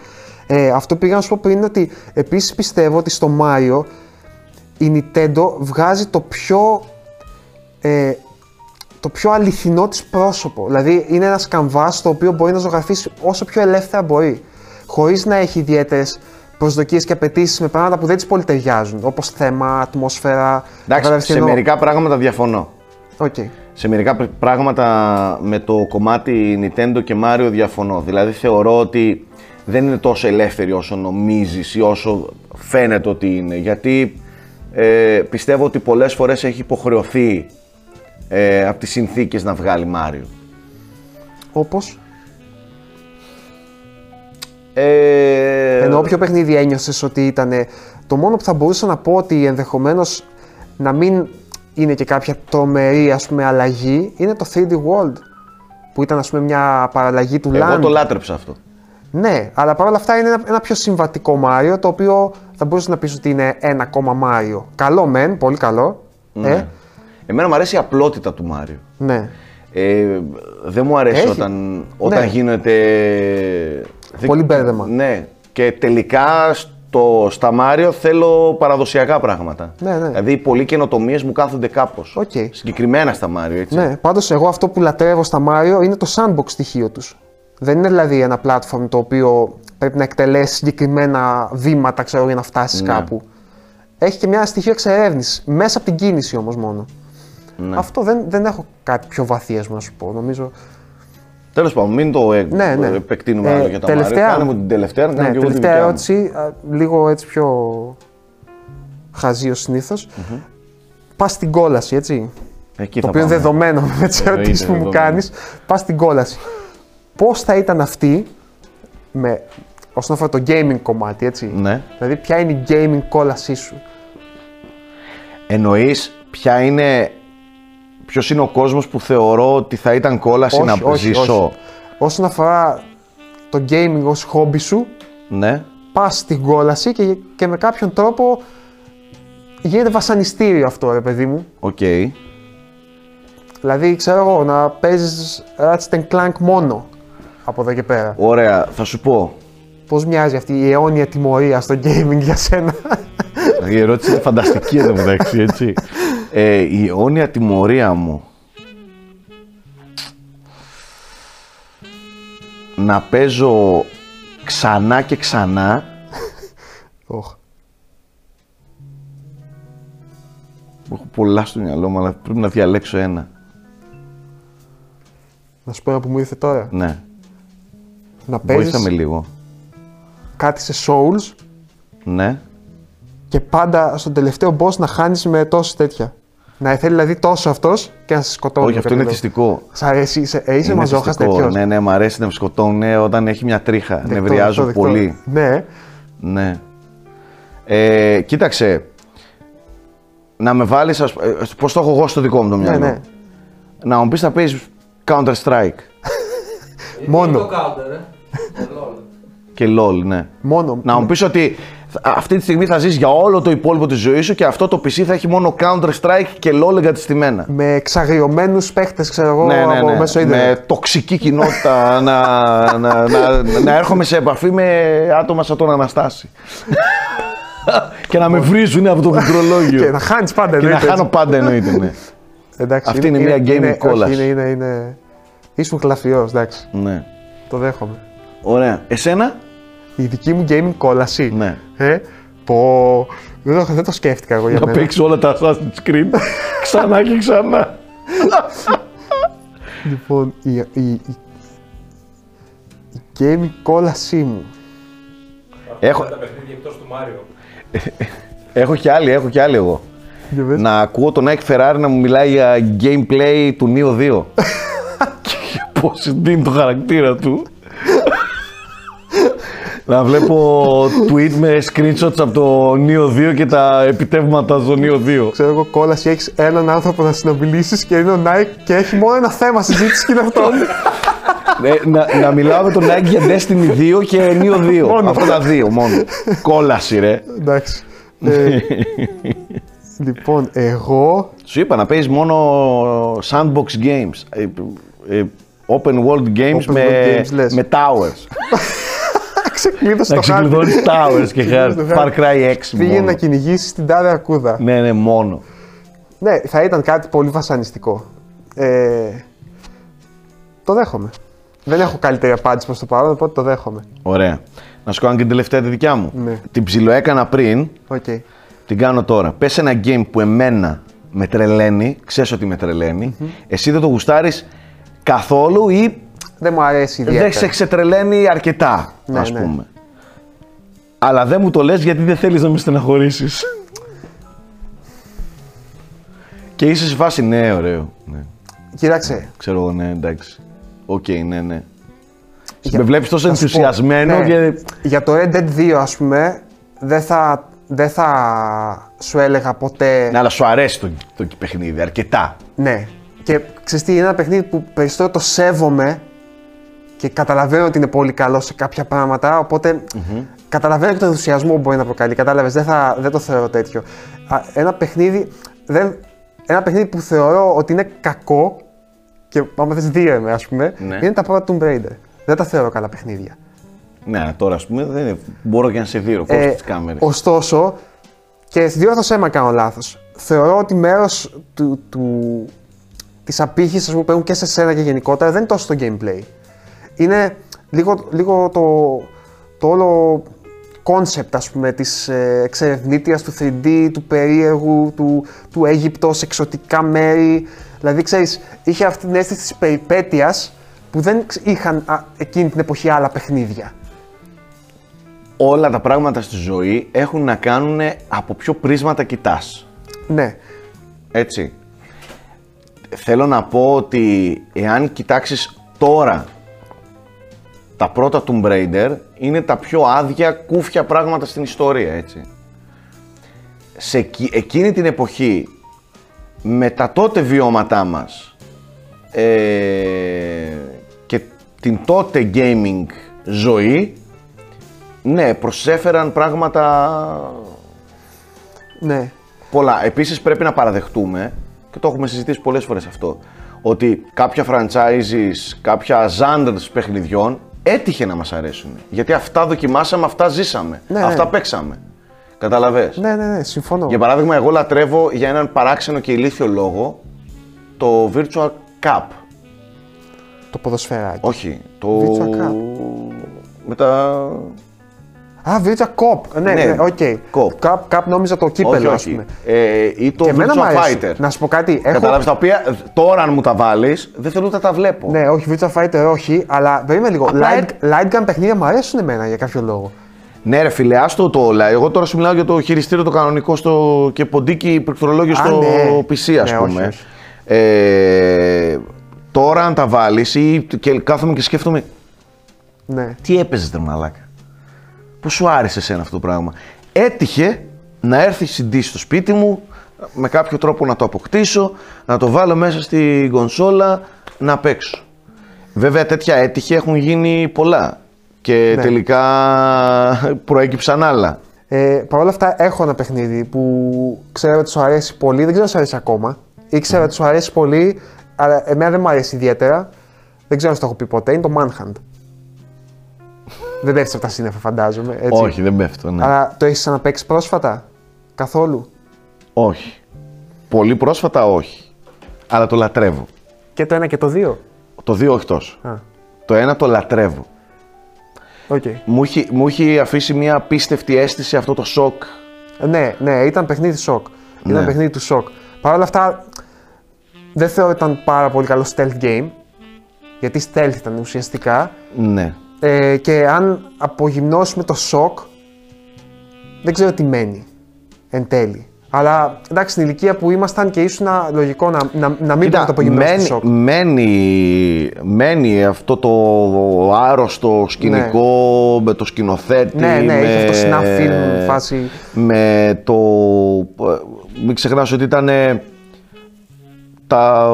Ε, αυτό που πήγα να σου πω πριν είναι ότι επίσης πιστεύω ότι στο Mario η Nintendo βγάζει το πιο ε, το πιο αληθινό της πρόσωπο. Δηλαδή είναι ένας καμβάς το οποίο μπορεί να ζωγραφίσει όσο πιο ελεύθερα μπορεί. Χωρίς να έχει ιδιαίτερες προσδοκίες και απαιτήσεις με πράγματα που δεν της πολύ ταιριάζουν. Όπως θέμα, ατμόσφαιρα. καταλάβεις Εντάξει, τι σε εννοώ. μερικά πράγματα διαφωνώ. Οκ. Σε μερικά πρ- πράγματα με το κομμάτι Nintendo και Mario διαφωνώ. Δηλαδή θεωρώ ότι δεν είναι τόσο ελεύθερη όσο νομίζεις ή όσο φαίνεται ότι είναι. Γιατί ε, πιστεύω ότι πολλές φορές έχει υποχρεωθεί ε, από τις συνθήκες να βγάλει Mario. Όπως. Ε, Ενώ όποιο παιχνίδι ένιωσες ότι ήταν. Το μόνο που θα μπορούσα να πω ότι ενδεχομένως να μην είναι και κάποια τρομερή ας πούμε, αλλαγή είναι το 3D World. Που ήταν ας πούμε, μια παραλλαγή του εγώ Land. το λάτρεψα αυτό. Ναι, αλλά παρόλα αυτά είναι ένα, ένα πιο συμβατικό Mario το οποίο θα μπορούσες να πεις ότι είναι ένα ακόμα Mario. Καλό μεν, πολύ καλό. Ε, Εμένα μου αρέσει η απλότητα του Mario. ναι. Ε, δεν μου αρέσει Έχει. όταν, όταν Ναι. γίνεται. δεν- Πολύ μπέρδεμα. Ναι. Και τελικά στο, στα Mario θέλω παραδοσιακά πράγματα. Ναι, ναι. Δηλαδή οι πολλοί καινοτομίες μου κάθονται κάπως. Οκ. Συγκεκριμένα στα Mario, έτσι. Ναι, πάντως εγώ αυτό που λατρεύω στα Mario είναι το sandbox στοιχείο τους. Δεν είναι δηλαδή ένα platform το οποίο πρέπει να εκτελέσει συγκεκριμένα βήματα ξέρω, για να φτάσεις Ναι. κάπου. Έχει και μια στοιχείο εξερεύνηση. Μέσα από την κίνηση όμως μόνο. Ναι. Αυτό δεν, δεν έχω κάτι πιο βαθύ, ας πούμε, να σου πω. Νομίζω. Τέλος πάντων, μην το ε, Ναι, ναι. επεκτείνουμε Ε, άλλο για τα τελευταία- Μάριο. Κάνε μου την τελευταία, να κάνω Ναι, και εγώ την τελευταία δικιά μου. ερώτηση, α, λίγο έτσι πιο χαζή ως συνήθως. Πας στην κόλαση, έτσι. Εκεί το θα οποίο είναι πάμε. δεδομένο με τις Εννοείται ερωτήσεις που μου δεδομένο. κάνεις. Πας στην κόλαση. πώς θα ήταν αυτή με, όσον αφορά το gaming κομμάτι, έτσι; Ναι. Δηλαδή, ποια είναι η gaming κόλασή σου; Εννοείς ποια είναι, ποιος είναι ο κόσμος που θεωρώ ότι θα ήταν κόλαση να ζήσω; Όσον αφορά το gaming ως χόμπι σου, Ναι. πας στην κόλαση και, και με κάποιον τρόπο γίνεται βασανιστήριο αυτό, ρε παιδί μου. Οκ. Δηλαδή, ξέρω εγώ, να παίζεις Ratchet Clank μόνο από εδώ και πέρα. Ωραία, θα σου πω. Πώς μοιάζει αυτή η αιώνια τιμωρία στο gaming για σένα; Η ερώτηση είναι φανταστική εδώ μεταξύ, έτσι. Ε, η αιώνια τιμωρία μου. Να παίζω ξανά και ξανά Οχ. Έχω πολλά στο μυαλό μου, αλλά πρέπει να διαλέξω ένα. Να σου πω ένα που μου ήρθε τώρα. Ναι. Να Βοήθα παίζεις με λίγο. κάτι σε Souls Ναι. Και πάντα στον τελευταίο boss να χάνεις με τόσο τέτοια. Να θέλει δηλαδή τόσο αυτός και να σε σκοτώνει. Όχι, αυτό είναι κατάλαβες. θυστικό. Σ' αρέσει, είσαι, ε, είσαι Είναι μαζόχας θυστικό. τέτοιος. Ναι, ναι, μου αρέσει να με σκοτώνουν όταν έχει μια τρίχα. Δεκτό, Νευριάζω δεκτό, δεκτό. πολύ. Ναι, Ναι. Ε, κοίταξε. Να με βάλεις, ας, ε, πώς το έχω εγώ στο δικό μου το ναι, μυαλό; ναι. Να μου πεις να παίζεις Counter Strike Μόνο. Το counter, ε. Το LOL. και LOL, ναι. Μόνο. Να μου πεις ότι αυτή τη στιγμή θα ζεις για όλο το υπόλοιπο της ζωής σου και αυτό το PC θα έχει μόνο Counter Strike και LOL εγκατεστημένα. Με εξαγριωμένους παίχτες, ξέρω εγώ, ναι, ναι, από ναι. μέσω Με ίντερνετ. τοξική κοινότητα να, να, να, να έρχομαι σε επαφή με άτομα σαν τον Αναστάση. και να με βρίζουν από το πληκτρολόγιο. Και να χάνεις πάντα, Και να εννοείται, χάνω έτσι. πάντα εννοείται, ναι. Εντάξει, Αυτή είναι μια gaming είναι, κόλαση. όχι, Είναι, είναι, είναι... Ήσουν χλαφιός, εντάξει. ναι. Το δέχομαι. Ωραία. Εσένα; Η δική μου gaming κόλαση. Ναι. Ε, πω... Δεν το, δεν το σκέφτηκα εγώ για Να μένα. παίξει όλα τα Assassin's Creed ξανά και ξανά. Λοιπόν, η, η, η, η gaming κόλασή μου. Έχω, Τα παιχνίδια εκτός του Μάριο. έχω και άλλη, έχω και άλλη εγώ. Για πες. Να ακούω τον Nike Ferrari να μου μιλάει για gameplay του Neo 2. και πώς δίνει το χαρακτήρα του. Να βλέπω tweet με screenshots από το Neo 2 και τα επιτεύγματα στο Neo 2. Ξέρω εγώ κόλαση, έχεις έναν άνθρωπο να συνομιλήσεις και είναι ο Nike και έχει μόνο ένα θέμα συζήτηση και είναι αυτό. Ε, να, να μιλάω με τον Nike για Destiny 2 και Neo 2. Μόνο. Αυτά τα δύο μόνο. Κόλαση ρε. Εντάξει. Ε, λοιπόν, εγώ Σου είπα να παίζεις μόνο sandbox games. ε, ε, Open world games, Open με, world games, λες. με towers. Ξεκλείδωσα να το χάρτη. ξεκλειδώνεις towers και χάρη. το Far χάρτη. Cry 6 Πήγαινε μόνο. να κυνηγήσεις την τάδε αρκούδα. Ναι, ναι, μόνο. Ναι, θα ήταν κάτι πολύ βασανιστικό. Ε, το δέχομαι. Δεν έχω καλύτερη απάντηση προς το παρόν, οπότε το δέχομαι. Ωραία. Να σου κάνω και την τελευταία τη δικιά μου. Ναι. Την ψιλοέκανα πριν, Οκ. την κάνω τώρα. Πες ένα game που εμένα με τρελαίνει, ξέρεις ότι με τρελαινει εσύ δεν το γουστάρεις καθόλου ή Δεν μου αρέσει ιδιαίτερα. δεν σε ξετρελαίνει αρκετά, Ναι, ας ναι. πούμε. Αλλά δεν μου το λες γιατί δεν θέλεις να με στεναχωρήσεις. και είσαι σε φάση, ναι, ωραίο. Ναι. Κοίταξε, Ξέρω εγώ, ναι, εντάξει. Οκ, ναι, ναι. Για- Με βλέπεις τόσο θα σου πω, ενθουσιασμένο ναι. και... Για το Red Dead 2, ας πούμε, δεν θα, δεν θα σου έλεγα ποτέ... Ναι, αλλά σου αρέσει το, το παιχνίδι, αρκετά. Ναι. Και ξέρεις τι, είναι ένα παιχνίδι που περισσότερο το σέβομαι και καταλαβαίνω ότι είναι πολύ καλό σε κάποια πράγματα, οπότε καταλαβαίνω και τον ενθουσιασμό που μπορεί να προκαλεί. Κατάλαβες, δεν, θα, δεν το θεωρώ τέτοιο. Α, ένα παιχνίδι, δεν, ένα παιχνίδι που θεωρώ ότι είναι κακό και άμα θες δύο είμαι, ας πούμε, Ναι. είναι τα πρώτα Tomb Raider. Δεν τα θεωρώ καλά παιχνίδια. Ναι, τώρα ας πούμε δεν είναι, μπορώ και να σε δει Ε, ε, τις κάμερες. ωστόσο, και διόρθωσέ με αν κάνω λάθος, θεωρώ ότι μέρος του, του, της απήχησης που παίρνουν και σε σένα και γενικότερα δεν είναι τόσο το gameplay. Είναι λίγο, λίγο το, το όλο concept, ας πούμε, της ε, εξερευνήτριας του 3D, του περίεργου, του, του Αίγυπτος, σε εξωτικά μέρη. Δηλαδή, ξέρεις, είχε αυτή την αίσθηση της περιπέτειας που δεν ξ- είχαν α, εκείνη την εποχή άλλα παιχνίδια. Όλα τα πράγματα στη ζωή έχουν να κάνουν από ποιο πρίσματα κοιτάς. Ναι, Έτσι. Θέλω να πω ότι εάν κοιτάξεις τώρα τα πρώτα Tomb Raider είναι τα πιο άδεια κούφια πράγματα στην ιστορία, έτσι. Σε εκει- εκείνη την εποχή, με τα τότε βιώματά μας ε, και την τότε gaming ζωή, ναι, προσέφεραν πράγματα Ναι. πολλά. Επίσης πρέπει να παραδεχτούμε, και το έχουμε συζητήσει πολλές φορές αυτό, ότι κάποια franchises, κάποια genres παιχνιδιών έτυχε να μας αρέσουν. Γιατί αυτά δοκιμάσαμε, αυτά ζήσαμε, Ναι, ναι. αυτά παίξαμε. Καταλαβες; Ναι, ναι, ναι, συμφωνώ. Για παράδειγμα, εγώ λατρεύω για έναν παράξενο και ηλίθιο λόγο το Virtua Cop. Το ποδοσφαιράκι. Όχι, το... Virtua Cop. Με τα... Α, Virtua Cop. Ναι, Ναι, ναι, οκ. Cop. Cup, Cup νόμιζα το κύπελο, όχι, ας όχι. πούμε. Ε, ή το Και εμένα μου Virtual αρέσει. Fighter. Να σου πω κάτι. Έχω... Καταλάβεις, τα οποία ε, τώρα αν μου τα βάλεις, δεν θέλω ούτε να τα βλέπω. Ναι, όχι, Virtua Fighter όχι, αλλά περίμενε λίγο. Απλά Light, light gun παιχνίδια μου αρέσουν εμένα για κάποιο λόγο. Ναι, ρε φίλε, άστο το όλα. Εγώ τώρα σου μιλάω για το χειριστήριο το κανονικό στο... και ποντίκι πληκτρολόγιο Α, στο ναι. PC, ας Ναι, πούμε. όχι, όχι. Ε, τώρα, αν τα βάλεις ή και κάθομαι και σκέφτομαι, Ναι. τι έπαιζε, ρε μαλάκα. Πώ σου άρεσε εσένα αυτό το πράγμα. Έτυχε να έρθει CD στο σπίτι μου, με κάποιο τρόπο να το αποκτήσω, να το βάλω μέσα στη κονσόλα, να παίξω. Βέβαια τέτοια έτυχε έχουν γίνει πολλά και Ναι. τελικά προέκυψαν άλλα. Ε, Παρ' όλα αυτά, έχω ένα παιχνίδι που ξέρω ότι σου αρέσει πολύ. Δεν ξέρω αν σου αρέσει ακόμα. Ήξερα ότι σου αρέσει πολύ, αλλά εμένα δεν μου αρέσει ιδιαίτερα. Δεν ξέρω αν σου το έχω πει ποτέ. Είναι το Manhunt. Δεν πέφτεις από τα σύννεφα, φαντάζομαι. Έτσι. Όχι, δεν πέφτω, ναι. Αλλά το έχεις ξαναπαίξει πρόσφατα; Καθόλου; Όχι. Πολύ πρόσφατα όχι. Αλλά το λατρεύω. Και το ένα και το δύο; Το δύο όχι τόσο. Α, Το ένα το λατρεύω. οκ. Μου έχει, μου έχει αφήσει μια απίστευτη αίσθηση αυτό το σοκ. Ε, Ναι, ναι, ήταν παιχνίδι σοκ. Ήταν Ναι. παιχνίδι του σοκ. Παρ' όλα αυτά, δεν θεωρώ ότι ήταν πάρα πολύ καλό stealth game. Γιατί stealth ήταν ουσιαστικά. Ναι. Ε, και αν απογυμνώσουμε το σοκ, δεν ξέρω τι μένει εν τέλει. Αλλά εντάξει, στην ηλικία που ήμασταν και ήσουν λογικό να, να, να μην πρέπει να το απογυμνώσει το μένει, σοκ. μένει, μένει αυτό το άρρωστο σκηνικό με το σκηνοθέτη. Ναι, ναι, είχε αυτό το με- snap film φάση. Με το... Μην ξεχνάς ότι ήταν τα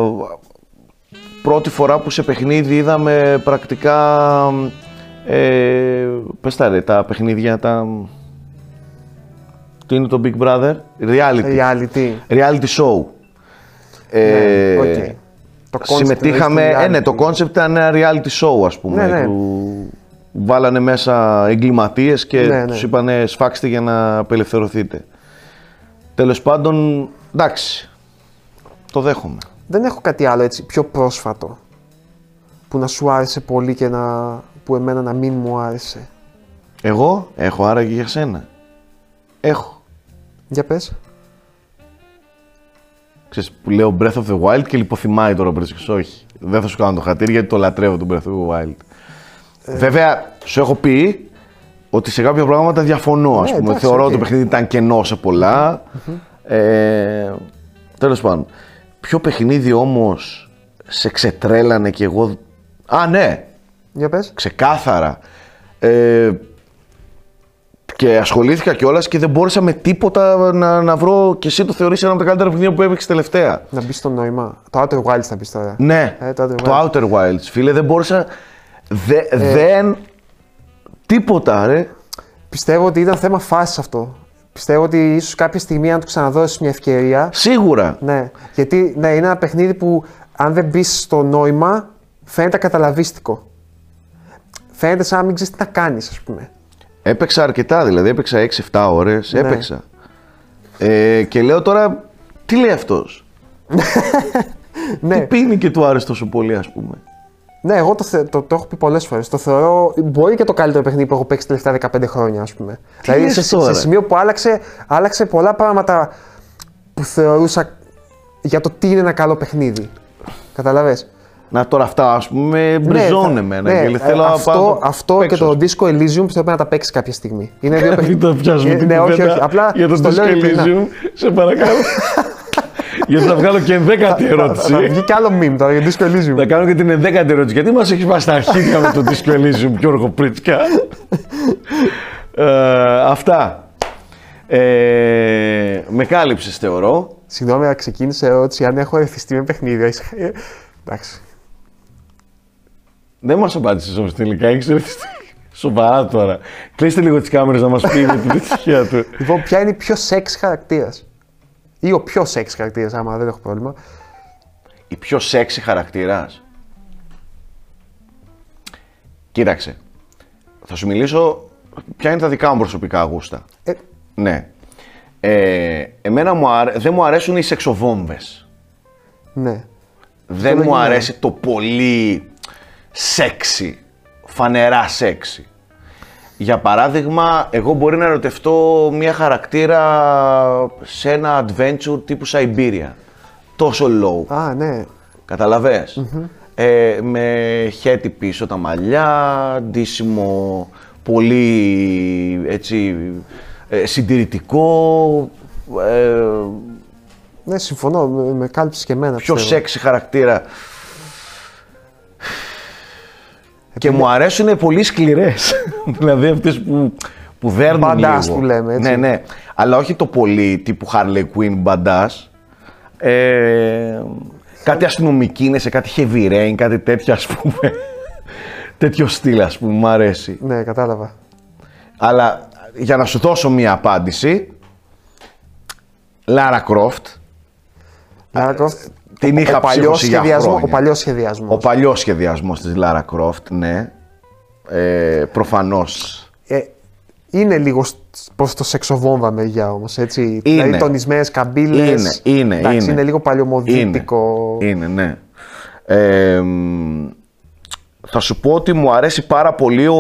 πρώτη φορά που σε παιχνίδι είδαμε πρακτικά ε, πες τα ρε, τα παιχνίδια τα... Τι είναι το Big Brother? Reality. Reality. Reality show. Ε, Ναι, οκ. Το concept συμμετείχαμε, είναι ε, ναι, το reality. concept ήταν ένα reality show ας πούμε. Ναι, ναι. Που βάλανε μέσα εγκληματίες και Ναι, ναι. τους είπανε σφάξτε για να απελευθερωθείτε. Τέλος πάντων, εντάξει, το δέχομαι. Δεν έχω κάτι άλλο έτσι πιο πρόσφατο που να σου άρεσε πολύ και να, που εμένα να μην μου άρεσε. Εγώ έχω άραγε για σένα. Έχω. Για πες. Ξέρεις, που λέω Breath of the Wild και λιποθυμάει τώρα ο Μπρέσκος. Όχι. Δεν θα σου κάνω το χατήρι γιατί το λατρεύω τον Breath of the Wild. Ε. Βέβαια, σου έχω πει ότι σε κάποια πράγματα διαφωνώ. Ας Ναι, πούμε. εντάξει, Θεωρώ οκ. ότι το παιχνίδι ήταν κενό σε πολλά. Ε, Τέλος πάντων. Ποιο παιχνίδι όμως σε ξετρέλανε και εγώ. Α, ναι, Για πες. ξεκάθαρα. Ε, και ασχολήθηκα κιόλας και δεν μπόρεσα με τίποτα να, να βρω και εσύ το θεωρείς ένα από τα καλύτερα παιχνίδια που έπαιξες τελευταία. Να μπεις στο νόημα. Το Outer Wilds θα πεις τώρα. Ναι, Ε, το Outer το Wilds. Outer Wilds. Φίλε, δεν μπόρεσα. Δε, Ε. Δεν. Τίποτα, ρε. Πιστεύω ότι ήταν θέμα φάσης αυτό. Πιστεύω ότι ίσως κάποια στιγμή, αν του ξαναδώσεις μια ευκαιρία. Σίγουρα. Ναι. Γιατί ναι, είναι ένα παιχνίδι που αν δεν μπεις στο νόημα, φαίνεται καταλαβίστικο. Φαίνεται σαν να μην ξέρεις τι να κάνεις, ας πούμε. Έπαιξα αρκετά, δηλαδή έπαιξα 6-7 ώρες, Ναι. έπαιξα. Ε, και λέω τώρα, τι λέει αυτός; ναι, Τι πίνει και του άρεσε τόσο πολύ, ας πούμε; ναι, εγώ το, θε- το, το έχω πει πολλές φορές. Το θεωρώ. Μπορεί και το καλύτερο παιχνίδι που έχω παίξει τα τελευταία 15 χρόνια, ας πούμε. δηλαδή λες σε, σε τώρα; σημείο που άλλαξε, άλλαξε πολλά πράγματα που θεωρούσα για το τι είναι ένα καλό παιχνίδι. Καταλαβες; Να τώρα αυτά, ας πούμε, μπριζώνε εμένα. ναι, και θέλω ε, να αυτό, πάω αυτό και παίξω. το Disco Elysium πρέπει να τα παίξεις κάποια στιγμή. Είναι δύο Μην παιχνίδια. το πιάσουμε Ε, την ναι, όχι, κουβέντα όχι. Απλά για το στο λέω Disco ειλικρινά. Elysium, σε παρακαλώ. Γιατί θα βγάλω και ενδέκατη ερώτηση. Θα βγει κι άλλο meme τώρα για Disco Elysium. Θα κάνω και την ενδέκατη ερώτηση. Γιατί μας έχεις πάει στα αρχίδια με το Disco Elysium, Γιώργο Πρίτσκα. Ε, αυτά. Ε, με κάλυψες, θεωρώ. Συγγνώμη, αλλά ξεκίνησε η ερώτηση αν έχω εθιστεί με παιχνίδια. Είσαι- ε, Εντάξει. Δεν μας απάντησες όμως τελικά. Έχεις ερεθιστεί. Σοβαρά τώρα. Κλείστε λίγο τις κάμερες να μας πει με την επιτυχία του. Λοιπόν, ποια είναι η πιο σεξ χαρακτήρας; Ή ο πιο σεξ χαρακτήρας, άμα δεν έχω πρόβλημα. Η πιο σεξι χαρακτήρας; Κοίταξε. Θα σου μιλήσω ποια είναι τα δικά μου προσωπικά γούστα. Ε, Ναι. Ε, εμένα μου αρέ... δεν μου αρέσουν οι σεξοβόμβες. ναι. Δεν μου λογικό. αρέσει το πολύ σεξι, φανερά σεξι. Για παράδειγμα, εγώ μπορεί να ερωτευτώ μια χαρακτήρα σε ένα adventure τύπου Siberia. Τόσο low. Α, ναι. καταλαβες; Ε, με χέτι πίσω τα μαλλιά, ντύσιμο πολύ έτσι ε, συντηρητικό, ε, Ναι, συμφωνώ. Με, με κάλυψες και εμένα. πιο πιστεύω. σεξι χαρακτήρα. Και μου αρέσουν πολύ σκληρές. δηλαδή αυτές που, που δέρνουν Badass λίγο. που λέμε, έτσι. Ναι, ναι. Αλλά όχι το πολύ τύπου Harley Quinn badass. Ε, κάτι αστυνομική είναι σε κάτι heavy rain, κάτι τέτοιο ας πούμε. τέτοιο στυλ ας πούμε, μου αρέσει. Ναι, κατάλαβα. Αλλά για να σου δώσω μία απάντηση, Lara Croft, Lara Croft, την είχα ο παλιός ψύχωση για σχεδιασμός, χρόνια. Ο παλιός σχεδιασμός. Ο παλιός σχεδιασμός της Lara Croft, ναι. Ε, προφανώς. Ε, είναι λίγο προ το σεξοβόμβα μεριά όμως. Έτσι. Είναι. Δηλαδή τονισμένες καμπύλες. Είναι, είναι, είναι. είναι λίγο παλιωμοδίτικο. Είναι, είναι, ναι. Ε, μ, θα σου πω ότι μου αρέσει πάρα πολύ ο,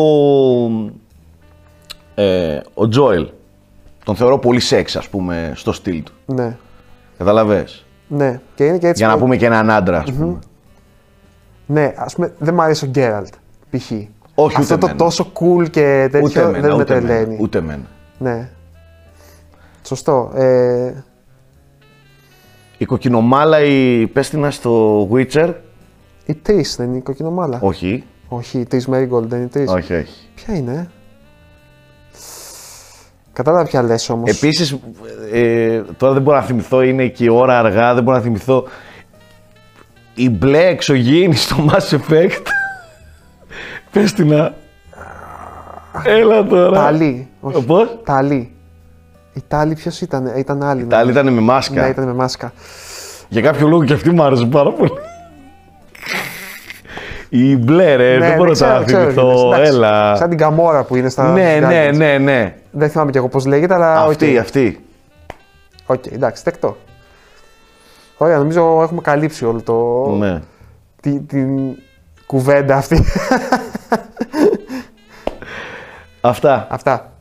ε, ο Τζόελ. Τον θεωρώ πολύ σεξ, ας πούμε, στο στυλ του. Ναι. Καταλαβες. Ναι. Και είναι και έτσι. Για να που- πούμε και έναν άντρα, ας πούμε. Ναι, ας πούμε, δεν μου αρέσει ο Γκέραλτ. Π.χ. Όχι, Αυτό ούτε το εμένα. τόσο cool και τέτοιο Ούτε εμένα, δεν με ούτε εμένα, τρελαίνει. ούτε εμένα. Ναι. Σωστό. Ε, Η κοκκινομάλα, η πέστηνα στο Witcher. η τρει δεν είναι η κοκκινομάλα. Όχι, Όχι, η τρει Marigold δεν είναι η τρει. όχι, όχι. Ποια είναι. Κατάλαβα ποια λες όμως. Επίσης, ε, τώρα δεν μπορώ να θυμηθώ, είναι και η ώρα αργά, δεν μπορώ να θυμηθώ. Η μπλε εξωγήινη στο Mass Effect. Πες την να. Έλα τώρα. Τάλι. Όχι. Πώς; Τάλι. Η Τάλι ποιος ήταν, ήταν άλλη. Τα άλλη ήταν με μάσκα. Ναι, ήταν με μάσκα. Για κάποιο λόγο και αυτή μου άρεσε πάρα πολύ. Η μπλε ρε, Ναι, δεν μπορώ ξέρω, να ξέρω θυμηθώ. ποια είναι. Εντάξει, Έλα. Σαν την Gamora που είναι στα. Ναι, Guardians. ναι, ναι, ναι. Δεν θυμάμαι κι εγώ πώς λέγεται, αλλά. Αυτή, οκ. αυτή. Οκ, εντάξει, δεκτό. Ωραία, νομίζω έχουμε καλύψει όλο το. Ναι. τη- την κουβέντα αυτή. Αυτά. Αυτά.